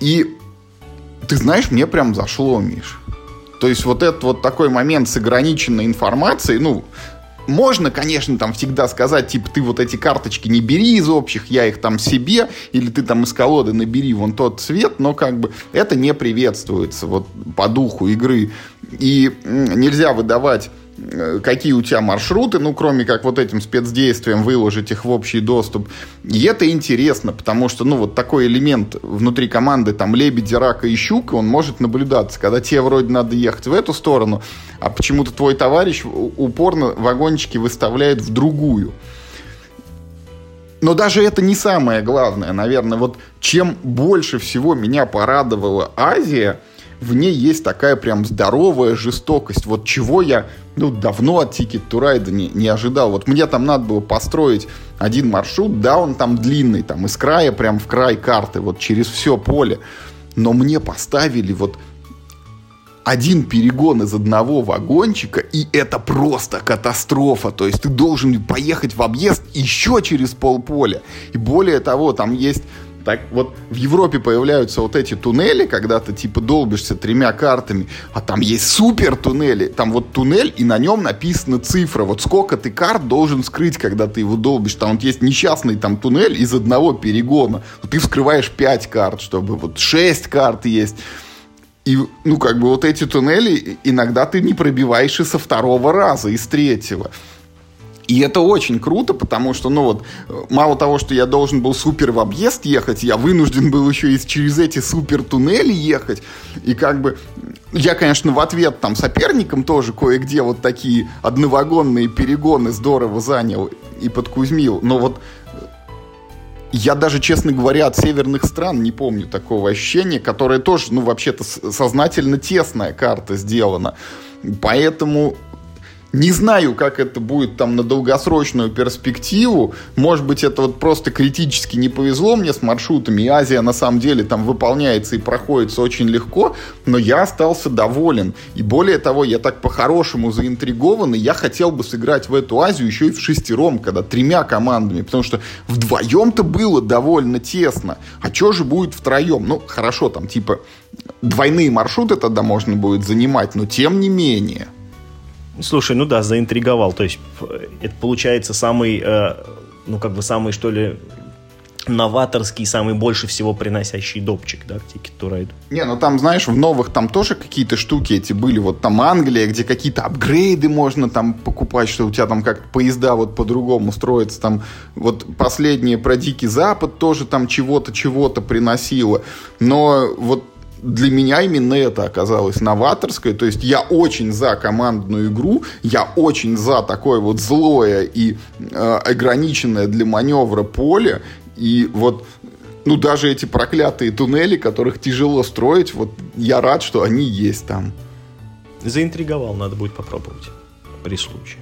И ты знаешь, мне прям зашло, Миш. То есть вот этот вот такой момент с ограниченной информацией, ну, можно, конечно, там всегда сказать, типа, ты вот эти карточки не бери из общих, я их там себе, или ты там из колоды набери вон тот цвет, но как бы это не приветствуется вот по духу игры. И нельзя выдавать какие у тебя маршруты, ну, кроме как вот этим спецдействием выложить их в общий доступ. И это интересно, потому что, ну, вот такой элемент внутри команды, там, лебеди, рака и щука, он может наблюдаться, когда тебе вроде надо ехать в эту сторону, а почему-то твой товарищ упорно вагончики выставляет в другую. Но даже это не самое главное, наверное. Вот чем больше всего меня порадовала Азия – в ней есть такая прям здоровая жестокость. Вот чего я ну, давно от Ticket to Ride не, не ожидал. Вот мне там надо было построить один маршрут, да, он там длинный, там из края прям в край карты, вот через все поле. Но мне поставили вот один перегон из одного вагончика, и это просто катастрофа. То есть ты должен поехать в объезд еще через полполя. И более того, там есть так вот в Европе появляются вот эти туннели, когда ты типа долбишься тремя картами, а там есть супер туннели. Там вот туннель, и на нем написана цифра. Вот сколько ты карт должен скрыть, когда ты его долбишь. Там вот есть несчастный там туннель из одного перегона. Ты вскрываешь 5 карт, чтобы вот 6 карт есть. И, ну, как бы вот эти туннели иногда ты не пробиваешь и со второго раза, и с третьего. И это очень круто, потому что, ну вот, мало того, что я должен был супер в объезд ехать, я вынужден был еще и через эти супер туннели ехать. И как бы я, конечно, в ответ там соперникам тоже кое-где вот такие одновагонные перегоны здорово занял и подкузмил. Но вот я даже, честно говоря, от северных стран не помню такого ощущения, которое тоже, ну, вообще-то сознательно тесная карта сделана. Поэтому не знаю, как это будет там на долгосрочную перспективу. Может быть, это вот просто критически не повезло мне с маршрутами. Азия на самом деле там выполняется и проходится очень легко. Но я остался доволен. И более того, я так по-хорошему заинтригован. И я хотел бы сыграть в эту Азию еще и в шестером, когда тремя командами. Потому что вдвоем-то было довольно тесно. А что же будет втроем? Ну, хорошо, там типа двойные маршруты тогда можно будет занимать. Но тем не менее. Слушай, ну да, заинтриговал. То есть это получается самый, э, ну как бы самый, что ли, новаторский, самый больше всего приносящий допчик, да, к Ticket to Ride. Не, ну там, знаешь, в новых там тоже какие-то штуки эти были. Вот там Англия, где какие-то апгрейды можно там покупать, что у тебя там как поезда вот по-другому строятся. Там вот последнее про Дикий Запад тоже там чего-то, чего-то приносило. Но вот для меня именно это оказалось новаторское. То есть я очень за командную игру, я очень за такое вот злое и э, ограниченное для маневра поле. И вот ну, даже эти проклятые туннели, которых тяжело строить, вот я рад, что они есть там. Заинтриговал, надо будет попробовать при случае.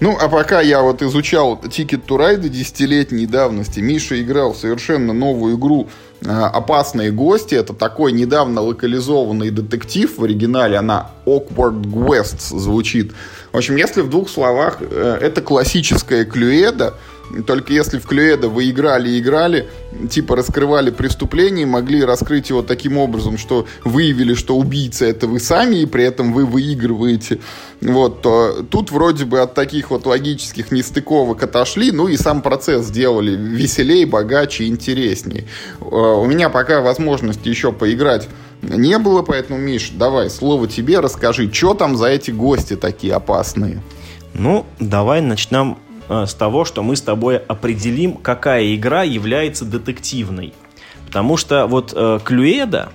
Ну, а пока я вот изучал Ticket to Ride десятилетней давности, Миша играл в совершенно новую игру «Опасные гости». Это такой недавно локализованный детектив. В оригинале она Awkward Guests звучит. В общем, если в двух словах, э, это классическая клюэда – только если в Клюэда вы играли и играли, типа раскрывали преступление, могли раскрыть его таким образом, что выявили, что убийца это вы сами, и при этом вы выигрываете, вот, то тут вроде бы от таких вот логических нестыковок отошли, ну и сам процесс сделали веселее, богаче, интереснее. Э, у меня пока возможности еще поиграть не было, поэтому, Миш, давай, слово тебе, расскажи, что там за эти гости такие опасные? Ну, давай начнем с того, что мы с тобой определим, какая игра является детективной. Потому что вот э, Клюэда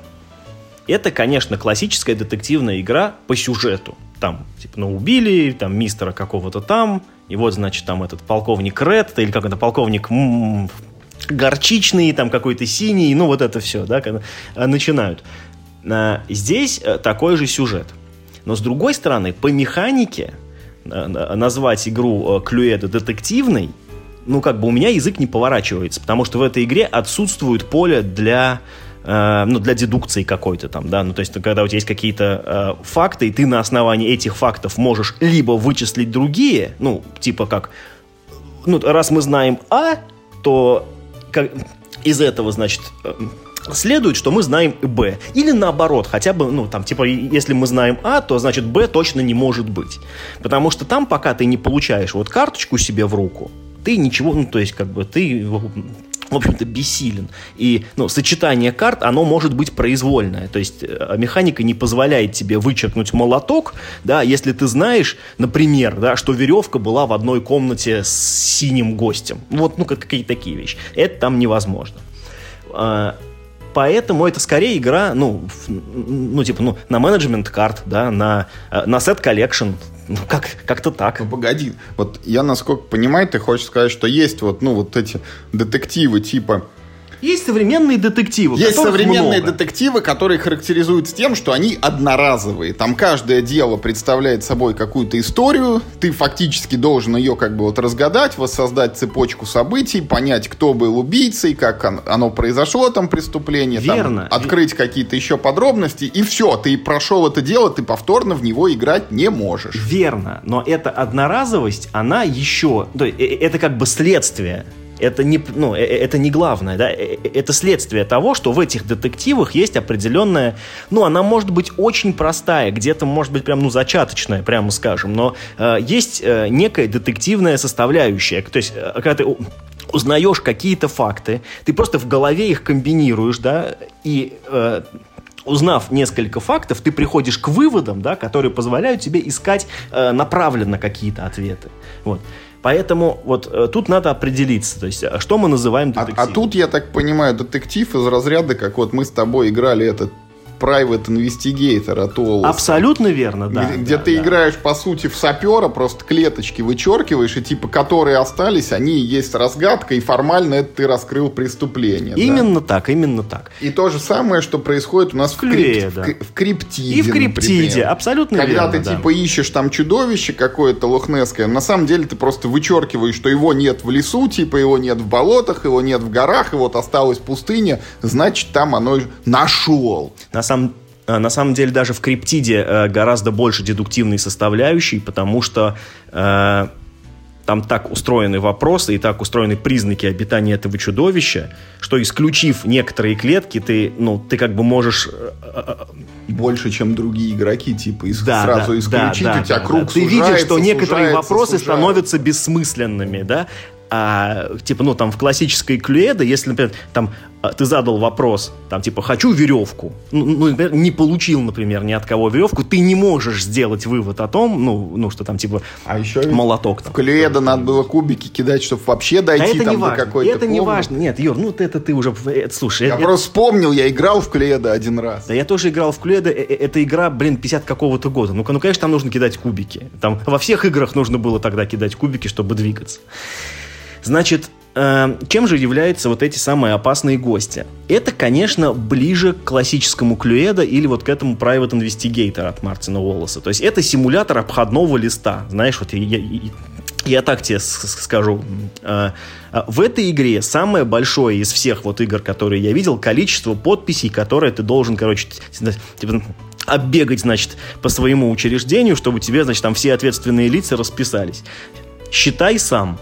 это, конечно, классическая детективная игра по сюжету. Там, типа, ну, убили, там, мистера какого-то там, и вот, значит, там этот полковник Ред, или как это, полковник м -м, горчичный, там какой-то синий, ну, вот это все, да, когда э, начинают. А, здесь э, такой же сюжет. Но, с другой стороны, по механике назвать игру Клюэда детективной, ну, как бы у меня язык не поворачивается, потому что в этой игре отсутствует поле для э, ну, для дедукции какой-то там, да, ну, то есть, когда у тебя есть какие-то э, факты, и ты на основании этих фактов можешь либо вычислить другие, ну, типа как, ну, раз мы знаем А, то как, из этого, значит, э, следует, что мы знаем Б. Или наоборот, хотя бы, ну, там, типа, если мы знаем А, то, значит, Б точно не может быть. Потому что там, пока ты не получаешь вот карточку себе в руку, ты ничего, ну, то есть, как бы, ты, в общем-то, бессилен. И, ну, сочетание карт, оно может быть произвольное. То есть, э, механика не позволяет тебе вычеркнуть молоток, да, если ты знаешь, например, да, что веревка была в одной комнате с синим гостем. Вот, ну, какие-то такие вещи. Это там невозможно а, Поэтому это скорее игра, ну, ну типа, ну, на менеджмент карт, да, на, э, на set collection, ну, как, как-то так. Ну, погоди, вот я, насколько понимаю, ты хочешь сказать, что есть вот, ну, вот эти детективы типа есть современные детективы. Есть современные много. детективы, которые характеризуются тем, что они одноразовые. Там каждое дело представляет собой какую-то историю. Ты фактически должен ее как бы вот разгадать, воссоздать цепочку событий, понять, кто был убийцей, как оно произошло, там преступление. Верно. Там, открыть какие-то еще подробности. И все, ты прошел это дело, ты повторно в него играть не можешь. Верно. Но эта одноразовость, она еще... Это как бы следствие это не, ну, э, э, это не главное, да, э, это следствие того, что в этих детективах есть определенная, ну, она может быть очень простая, где-то может быть прям, ну, зачаточная, прямо скажем, но э, есть э, некая детективная составляющая, то есть, когда ты узнаешь какие-то факты, ты просто в голове их комбинируешь, да, и э, узнав несколько фактов, ты приходишь к выводам, да, которые позволяют тебе искать э, направленно какие-то ответы. Вот. Поэтому вот э, тут надо определиться, то есть, а что мы называем детективом. А, а тут, я так понимаю, детектив из разряда, как вот мы с тобой играли этот Private Investigator от Уоллеса. Абсолютно верно, да. Где, где да, ты да. играешь, по сути, в сапера, просто клеточки вычеркиваешь, и типа, которые остались, они есть разгадка, и формально это ты раскрыл преступление. Именно да? так, именно так. И то же самое, что происходит у нас в, Клея, в, крип, да. в криптиде. И в криптиде, например. абсолютно Когда верно. Когда ты да. типа ищешь там чудовище какое-то лохнесское, на самом деле ты просто вычеркиваешь, что его нет в лесу, типа его нет в болотах, его нет в горах, и вот осталась пустыня, значит там оно нашел. На самом Э, на самом деле даже в криптиде э, гораздо больше дедуктивной составляющей, потому что э, там так устроены вопросы и так устроены признаки обитания этого чудовища, что исключив некоторые клетки, ты, ну, ты как бы можешь... Э, Больше, чем другие игроки, типа, из, да, сразу да, исключить, да, у тебя да, круг да. Ты видишь, что некоторые сужается, вопросы сужается. становятся бессмысленными, да? А, типа, ну, там, в классической клюэде, если, например, там, а, ты задал вопрос, там, типа, хочу веревку, ну, ну, например, не получил, например, ни от кого веревку, ты не можешь сделать вывод о том, ну, ну что там, типа, а еще молоток. Там, в клюэда надо было кубики кидать, чтобы вообще дойти а это там не до важно. какой-то Это не комнаты. важно. Нет, Юр, ну, это ты уже, это, слушай. Я это, просто вспомнил, я играл в клюэда один раз. Да я тоже играл в Клюэда, это игра, блин, 50 какого-то года. Ну, ну, конечно, там нужно кидать кубики. Там во всех играх нужно было тогда кидать кубики, чтобы двигаться. Значит, э, чем же являются вот эти самые опасные гости? Это, конечно, ближе к классическому Клюэда или вот к этому Private Investigator от Мартина Уоллеса. То есть это симулятор обходного листа. Знаешь, вот я, я, я так тебе скажу. Э, в этой игре самое большое из всех вот игр, которые я видел, количество подписей, которые ты должен, короче, типа, оббегать, значит, по своему учреждению, чтобы тебе, значит, там все ответственные лица расписались. Считай сам.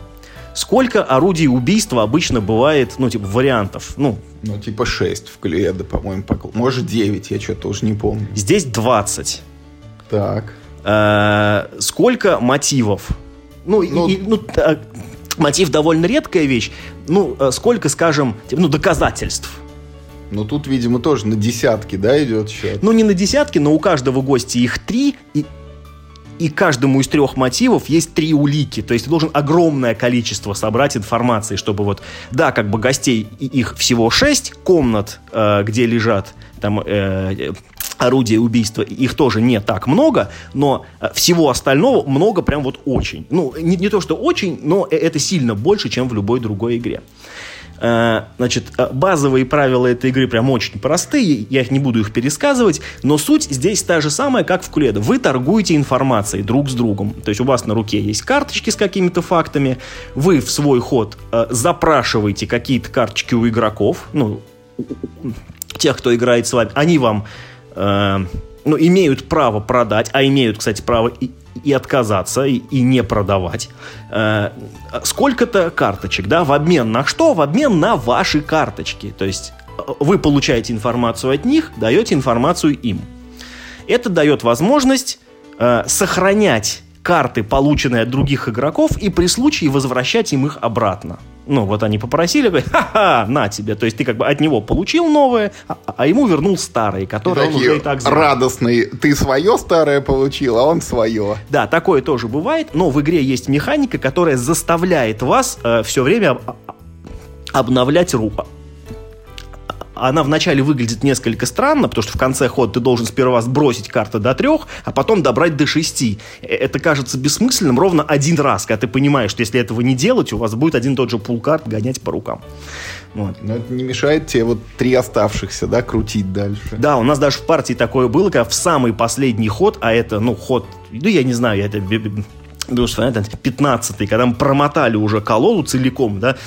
Сколько орудий убийства обычно бывает, ну, типа, вариантов? Ну, ну типа 6 в Кледа, по-моему, покл... может 9, я что-то уже не помню. Здесь 20. Так. Э-э- сколько мотивов? Ну, ну... И, ну так, мотив довольно редкая вещь. Ну, сколько, скажем, ну, доказательств? Ну, тут, видимо, тоже на десятки, да, идет счет? Ну, не на десятки, но у каждого гостя их три, и и каждому из трех мотивов есть три улики. То есть ты должен огромное количество собрать информации, чтобы вот, да, как бы гостей их всего шесть комнат, э, где лежат там э, орудия убийства, их тоже не так много, но всего остального много прям вот очень. Ну, не, не то, что очень, но это сильно больше, чем в любой другой игре. Значит, базовые правила этой игры прям очень простые, я их не буду их пересказывать, но суть здесь та же самая, как в Куледа. Вы торгуете информацией друг с другом. То есть у вас на руке есть карточки с какими-то фактами, вы в свой ход запрашиваете какие-то карточки у игроков, ну, тех, кто играет с вами, они вам э, ну, имеют право продать, а имеют, кстати, право и, и отказаться, и, и не продавать. Э, сколько-то карточек, да, в обмен на что? В обмен на ваши карточки. То есть вы получаете информацию от них, даете информацию им. Это дает возможность э, сохранять карты, полученные от других игроков, и при случае возвращать им их обратно. Ну, вот они попросили, говорят, ха-ха, на тебе. То есть ты как бы от него получил новое, а, а ему вернул старые, которые он уже и так взял. радостный. Ты свое старое получил, а он свое. Да, такое тоже бывает, но в игре есть механика, которая заставляет вас э, все время об- обновлять руку она вначале выглядит несколько странно, потому что в конце хода ты должен сперва сбросить карты до трех, а потом добрать до шести. Это кажется бессмысленным ровно один раз, когда ты понимаешь, что если этого не делать, у вас будет один и тот же пул карт гонять по рукам. Вот. Но это не мешает тебе вот три оставшихся, да, крутить дальше. Да, у нас даже в партии такое было, когда в самый последний ход, а это, ну, ход, ну, я не знаю, я это 15-й, когда мы промотали уже колоду целиком, да,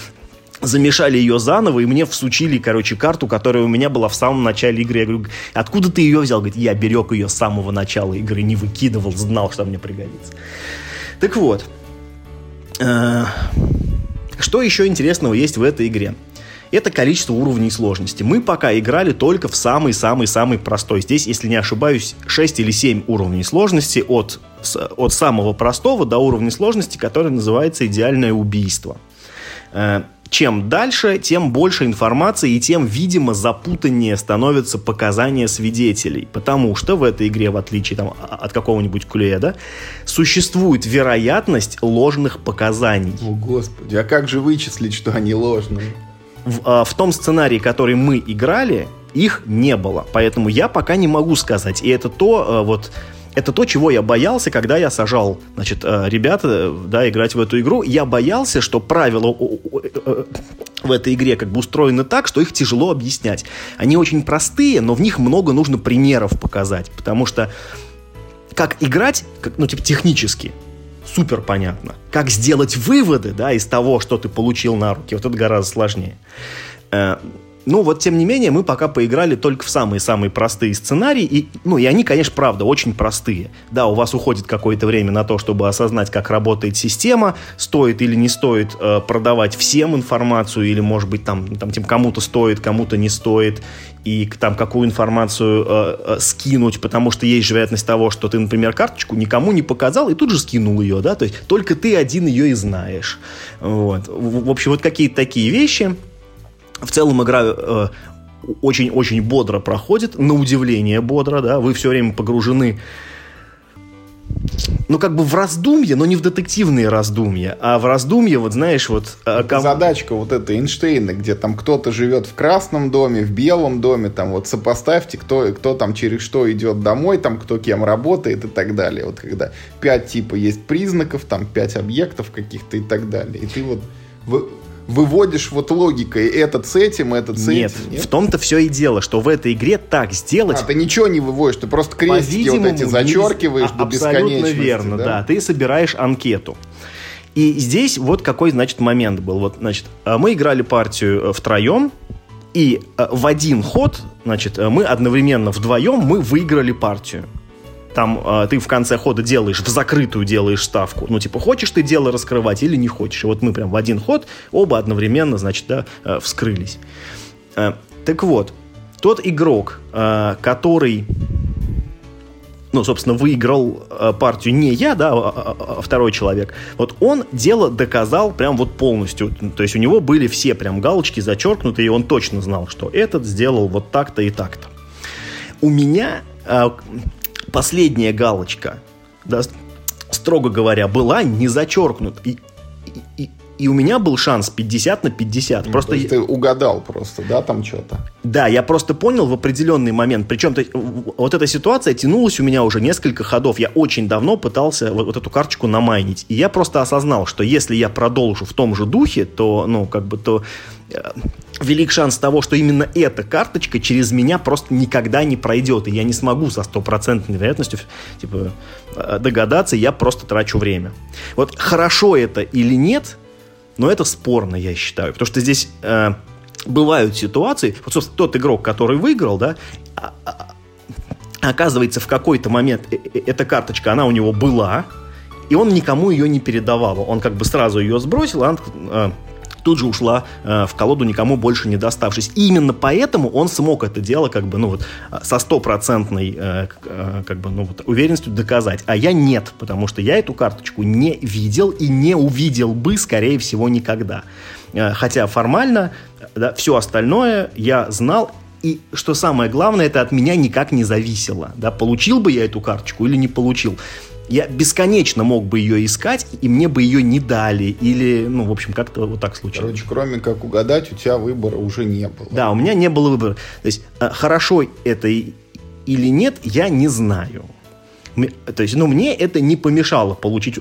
замешали ее заново, и мне всучили, короче, карту, которая у меня была в самом начале игры. Я говорю, откуда ты ее взял? Говорит, я берег ее с самого начала игры, не выкидывал, знал, что мне пригодится. Так вот, что еще интересного есть в этой игре? Это количество уровней сложности. Мы пока играли только в самый-самый-самый простой. Здесь, если не ошибаюсь, 6 или 7 уровней сложности от, от самого простого до уровня сложности, который называется «Идеальное убийство» чем дальше, тем больше информации и тем, видимо, запутаннее становятся показания свидетелей. Потому что в этой игре, в отличие там, от какого-нибудь Кледа, существует вероятность ложных показаний. О, Господи, а как же вычислить, что они ложные? В, в том сценарии, который мы играли, их не было. Поэтому я пока не могу сказать. И это то, вот это то, чего я боялся, когда я сажал, значит, ребята, да, играть в эту игру. Я боялся, что правила в этой игре как бы устроены так, что их тяжело объяснять. Они очень простые, но в них много нужно примеров показать, потому что как играть, ну, типа, технически, супер понятно. Как сделать выводы, да, из того, что ты получил на руки, вот это гораздо сложнее ну, вот, тем не менее, мы пока поиграли только в самые-самые простые сценарии. И, ну, и они, конечно, правда, очень простые. Да, у вас уходит какое-то время на то, чтобы осознать, как работает система, стоит или не стоит э, продавать всем информацию, или, может быть, там, там тем кому-то стоит, кому-то не стоит, и там какую информацию э, э, скинуть, потому что есть вероятность того, что ты, например, карточку никому не показал и тут же скинул ее, да, то есть только ты один ее и знаешь. Вот. В, в общем, вот какие-то такие вещи – в целом игра э, очень-очень бодро проходит, на удивление бодро, да, вы все время погружены ну, как бы в раздумье, но не в детективные раздумья, а в раздумье, вот знаешь, вот... Э, ком... Задачка вот эта Эйнштейна, где там кто-то живет в красном доме, в белом доме, там вот сопоставьте, кто, кто там через что идет домой, там кто кем работает и так далее. Вот когда пять типа есть признаков, там пять объектов каких-то и так далее. И ты вот выводишь вот логикой этот с этим, этот с нет, этим. Нет, в том-то все и дело, что в этой игре так сделать... А, ты ничего не выводишь, ты просто крестики вот эти зачеркиваешь не... до Абсолютно верно, да? да. Ты собираешь анкету. И здесь вот какой, значит, момент был. Вот, значит, э, мы играли партию э, втроем, и э, в один ход, значит, мы одновременно вдвоем мы выиграли партию там э, ты в конце хода делаешь, в закрытую делаешь ставку. Ну, типа, хочешь ты дело раскрывать или не хочешь. И вот мы прям в один ход оба одновременно, значит, да, э, вскрылись. Э, так вот, тот игрок, э, который ну, собственно, выиграл э, партию не я, да, а, а, а второй человек, вот он дело доказал прям вот полностью. То есть у него были все прям галочки зачеркнуты, и он точно знал, что этот сделал вот так-то и так-то. У меня э, последняя галочка, да, строго говоря, была не зачеркнута. И, и, и у меня был шанс 50 на 50. Ну, просто ты угадал просто, да, там что-то? Да, я просто понял в определенный момент. Причем вот эта ситуация тянулась у меня уже несколько ходов. Я очень давно пытался вот, вот эту карточку намайнить. И я просто осознал, что если я продолжу в том же духе, то, ну, как бы, то э, велик шанс того, что именно эта карточка через меня просто никогда не пройдет. И я не смогу со стопроцентной вероятностью типа, э, догадаться, я просто трачу время. Вот хорошо это или нет – но это спорно, я считаю. Потому что здесь э, бывают ситуации, вот, собственно, тот игрок, который выиграл, да, а, а, оказывается, в какой-то момент э, э, эта карточка, она у него была, и он никому ее не передавал. Он как бы сразу ее сбросил, а тут же ушла э, в колоду, никому больше не доставшись. И именно поэтому он смог это дело как бы, ну вот, со стопроцентной э, э, как бы, ну вот, уверенностью доказать. А я нет, потому что я эту карточку не видел и не увидел бы, скорее всего, никогда. Э, хотя формально да, все остальное я знал и что самое главное, это от меня никак не зависело. Да, получил бы я эту карточку или не получил я бесконечно мог бы ее искать, и мне бы ее не дали. Или, ну, в общем, как-то вот так случилось. Короче, кроме как угадать, у тебя выбора уже не было. Да, у меня не было выбора. То есть, э, хорошо это или нет, я не знаю. То есть, ну, мне это не помешало получить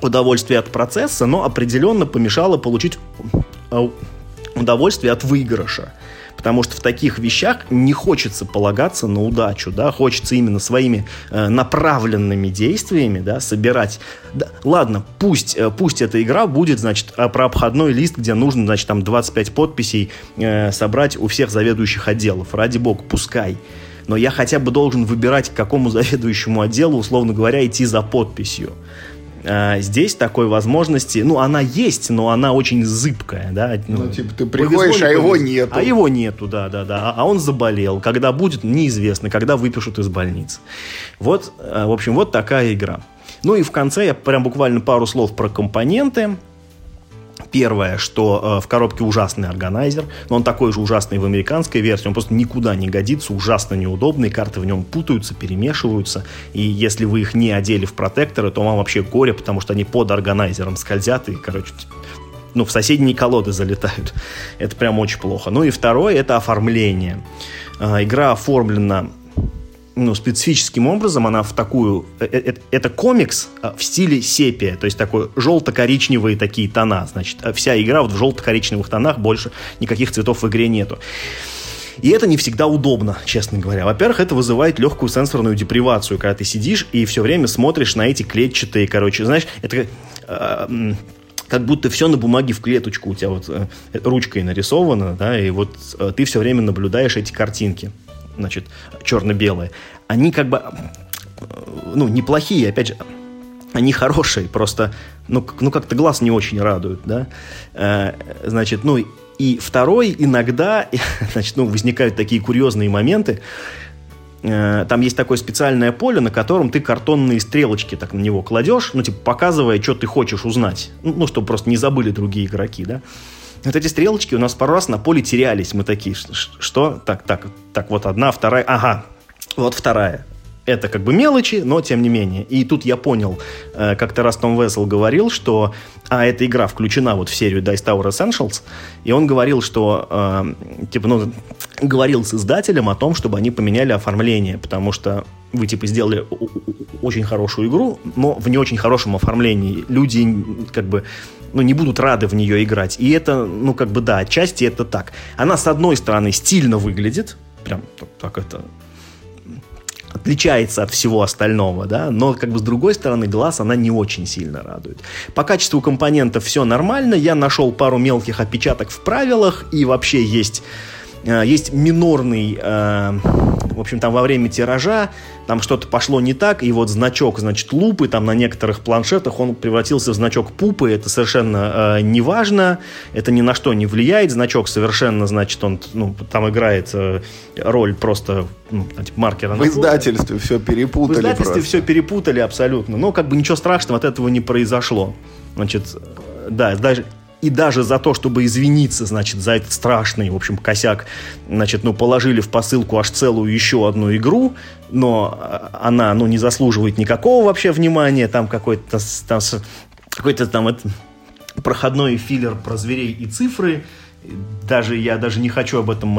удовольствие от процесса, но определенно помешало получить э, удовольствие от выигрыша. Потому что в таких вещах не хочется полагаться на удачу, да, хочется именно своими э, направленными действиями, да, собирать. Да, ладно, пусть, э, пусть эта игра будет, значит, э, про обходной лист, где нужно, значит, там 25 подписей э, собрать у всех заведующих отделов. Ради бога, пускай но я хотя бы должен выбирать, к какому [laughs] заведующему отделу, условно говоря, идти за подписью. А, здесь такой возможности, ну, она есть, но она очень зыбкая, да. Ну, ну типа, ты приходишь, а его нету. А его нету, да, да, да. А он заболел. Когда будет, неизвестно. Когда выпишут из больницы. Вот, э, в общем, вот такая игра. Ну и в конце я прям буквально пару слов про компоненты. Первое, что э, в коробке ужасный органайзер, но он такой же ужасный в американской версии, он просто никуда не годится, ужасно неудобный, карты в нем путаются, перемешиваются, и если вы их не одели в протекторы, то вам вообще горе, потому что они под органайзером скользят, и, короче, ну, в соседние колоды залетают. [laughs] Это прям очень плохо. Ну и второе, это оформление. Э, игра оформлена ну, специфическим образом она в такую... Это, э, это комикс в стиле сепия, то есть такой желто-коричневые такие тона. Значит, вся игра вот в желто-коричневых тонах, больше никаких цветов в игре нету. И это не всегда удобно, честно говоря. Во-первых, это вызывает легкую сенсорную депривацию, когда ты сидишь и все время смотришь на эти клетчатые, короче, знаешь, это... Э, как будто все на бумаге в клеточку у тебя вот э, ручкой нарисовано, да, и вот э, ты все время наблюдаешь эти картинки, значит, черно-белые. Они как бы, ну, неплохие, опять же, они хорошие, просто, ну, ну как-то глаз не очень радуют, да, э, значит, ну, и второй, иногда, [laughs] значит, ну, возникают такие курьезные моменты, Э, там есть такое специальное поле, на котором ты картонные стрелочки так на него кладешь, ну, типа, показывая, что ты хочешь узнать. Ну, ну чтобы просто не забыли другие игроки, да. Вот эти стрелочки у нас пару раз на поле терялись. Мы такие, что? Так, так, так, вот одна, вторая, ага, вот вторая. Это как бы мелочи, но тем не менее. И тут я понял, э, как-то раз Том Вессел говорил, что а эта игра включена вот в серию Dice Tower Essentials, и он говорил, что э, типа, ну, говорил с издателем о том, чтобы они поменяли оформление, потому что вы типа сделали очень хорошую игру, но в не очень хорошем оформлении. Люди как бы ну, не будут рады в нее играть. И это, ну, как бы, да, отчасти это так. Она, с одной стороны, стильно выглядит, прям так, так это отличается от всего остального, да, но как бы с другой стороны глаз она не очень сильно радует. По качеству компонентов все нормально, я нашел пару мелких опечаток в правилах и вообще есть есть минорный, э, в общем, там во время тиража там что-то пошло не так, и вот значок, значит, лупы там на некоторых планшетах, он превратился в значок пупы, это совершенно э, не важно, это ни на что не влияет, значок совершенно, значит, он ну, там играет э, роль просто ну, типа маркера. В издательстве все перепутали В издательстве просто. все перепутали абсолютно, но как бы ничего страшного от этого не произошло. Значит, да, даже и даже за то, чтобы извиниться, значит, за этот страшный, в общем, косяк, значит, ну, положили в посылку аж целую еще одну игру, но а, она, ну, не заслуживает никакого вообще внимания, там какой-то там, какой-то там это, проходной филлер про зверей и цифры, даже я даже не хочу об этом...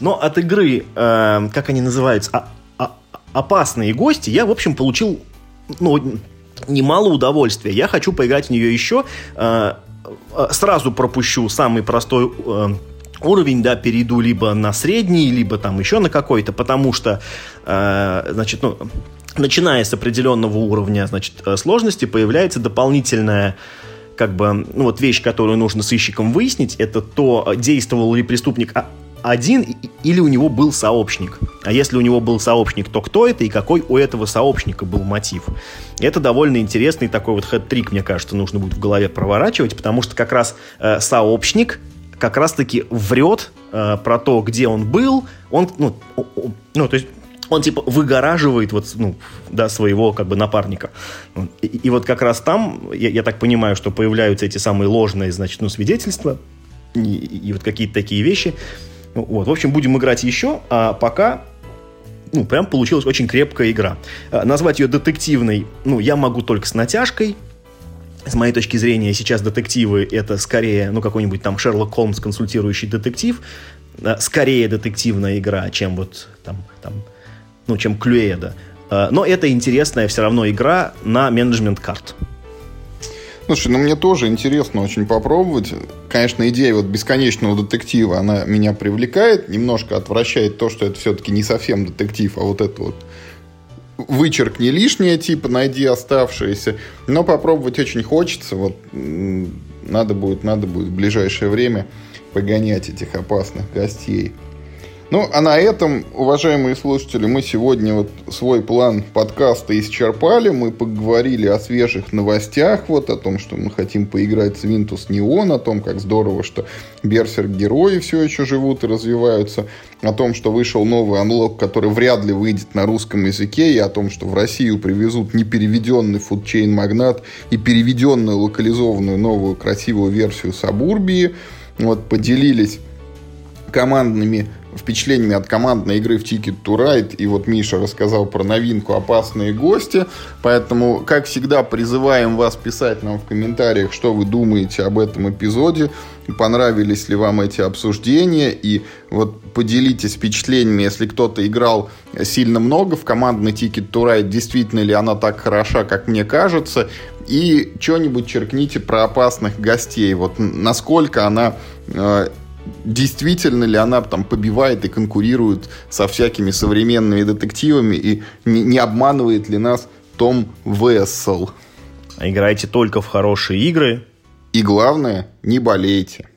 Но от игры, э, как они называются, а, а, опасные гости, я, в общем, получил, ну, немало удовольствия. Я хочу поиграть в нее еще. Э, сразу пропущу самый простой э, уровень, да, перейду либо на средний, либо там еще на какой-то, потому что, э, значит, ну, начиная с определенного уровня, значит, э, сложности, появляется дополнительная как бы, ну вот вещь, которую нужно сыщикам выяснить, это то, действовал ли преступник а, один или у него был сообщник. А если у него был сообщник, то кто это и какой у этого сообщника был мотив? Это довольно интересный такой вот хэт-трик, мне кажется, нужно будет в голове проворачивать, потому что как раз э, сообщник как раз-таки врет э, про то, где он был. Он, ну, ну, то есть он типа выгораживает вот, ну, да, своего как бы напарника. И, и вот как раз там, я, я так понимаю, что появляются эти самые ложные, значит, ну, свидетельства и, и вот какие-то такие вещи. Вот, в общем, будем играть еще, а пока ну, прям получилась очень крепкая игра. А, назвать ее детективной, ну, я могу только с натяжкой. С моей точки зрения, сейчас детективы это скорее, ну, какой-нибудь там Шерлок Холмс консультирующий детектив. А, скорее детективная игра, чем вот там, там ну, чем Клюэда. А, но это интересная все равно игра на менеджмент карт. Слушай, ну мне тоже интересно очень попробовать. Конечно, идея вот бесконечного детектива, она меня привлекает, немножко отвращает то, что это все-таки не совсем детектив, а вот это вот вычеркни лишнее, типа найди оставшиеся. Но попробовать очень хочется. Вот надо будет, надо будет в ближайшее время погонять этих опасных гостей. Ну, а на этом, уважаемые слушатели, мы сегодня вот свой план подкаста исчерпали. Мы поговорили о свежих новостях, вот о том, что мы хотим поиграть с Винтус Неон, о том, как здорово, что Берсерк-герои все еще живут и развиваются, о том, что вышел новый анлок, который вряд ли выйдет на русском языке, и о том, что в Россию привезут непереведенный фудчейн магнат и переведенную локализованную новую красивую версию Сабурбии. Вот поделились командными впечатлениями от командной игры в Ticket to Ride. И вот Миша рассказал про новинку «Опасные гости». Поэтому, как всегда, призываем вас писать нам в комментариях, что вы думаете об этом эпизоде. Понравились ли вам эти обсуждения. И вот поделитесь впечатлениями, если кто-то играл сильно много в командный Ticket to Ride, действительно ли она так хороша, как мне кажется. И что-нибудь черкните про опасных гостей. Вот насколько она э, действительно ли она там побивает и конкурирует со всякими современными детективами и не, не обманывает ли нас Том Вессел. Играйте только в хорошие игры И главное, не болейте.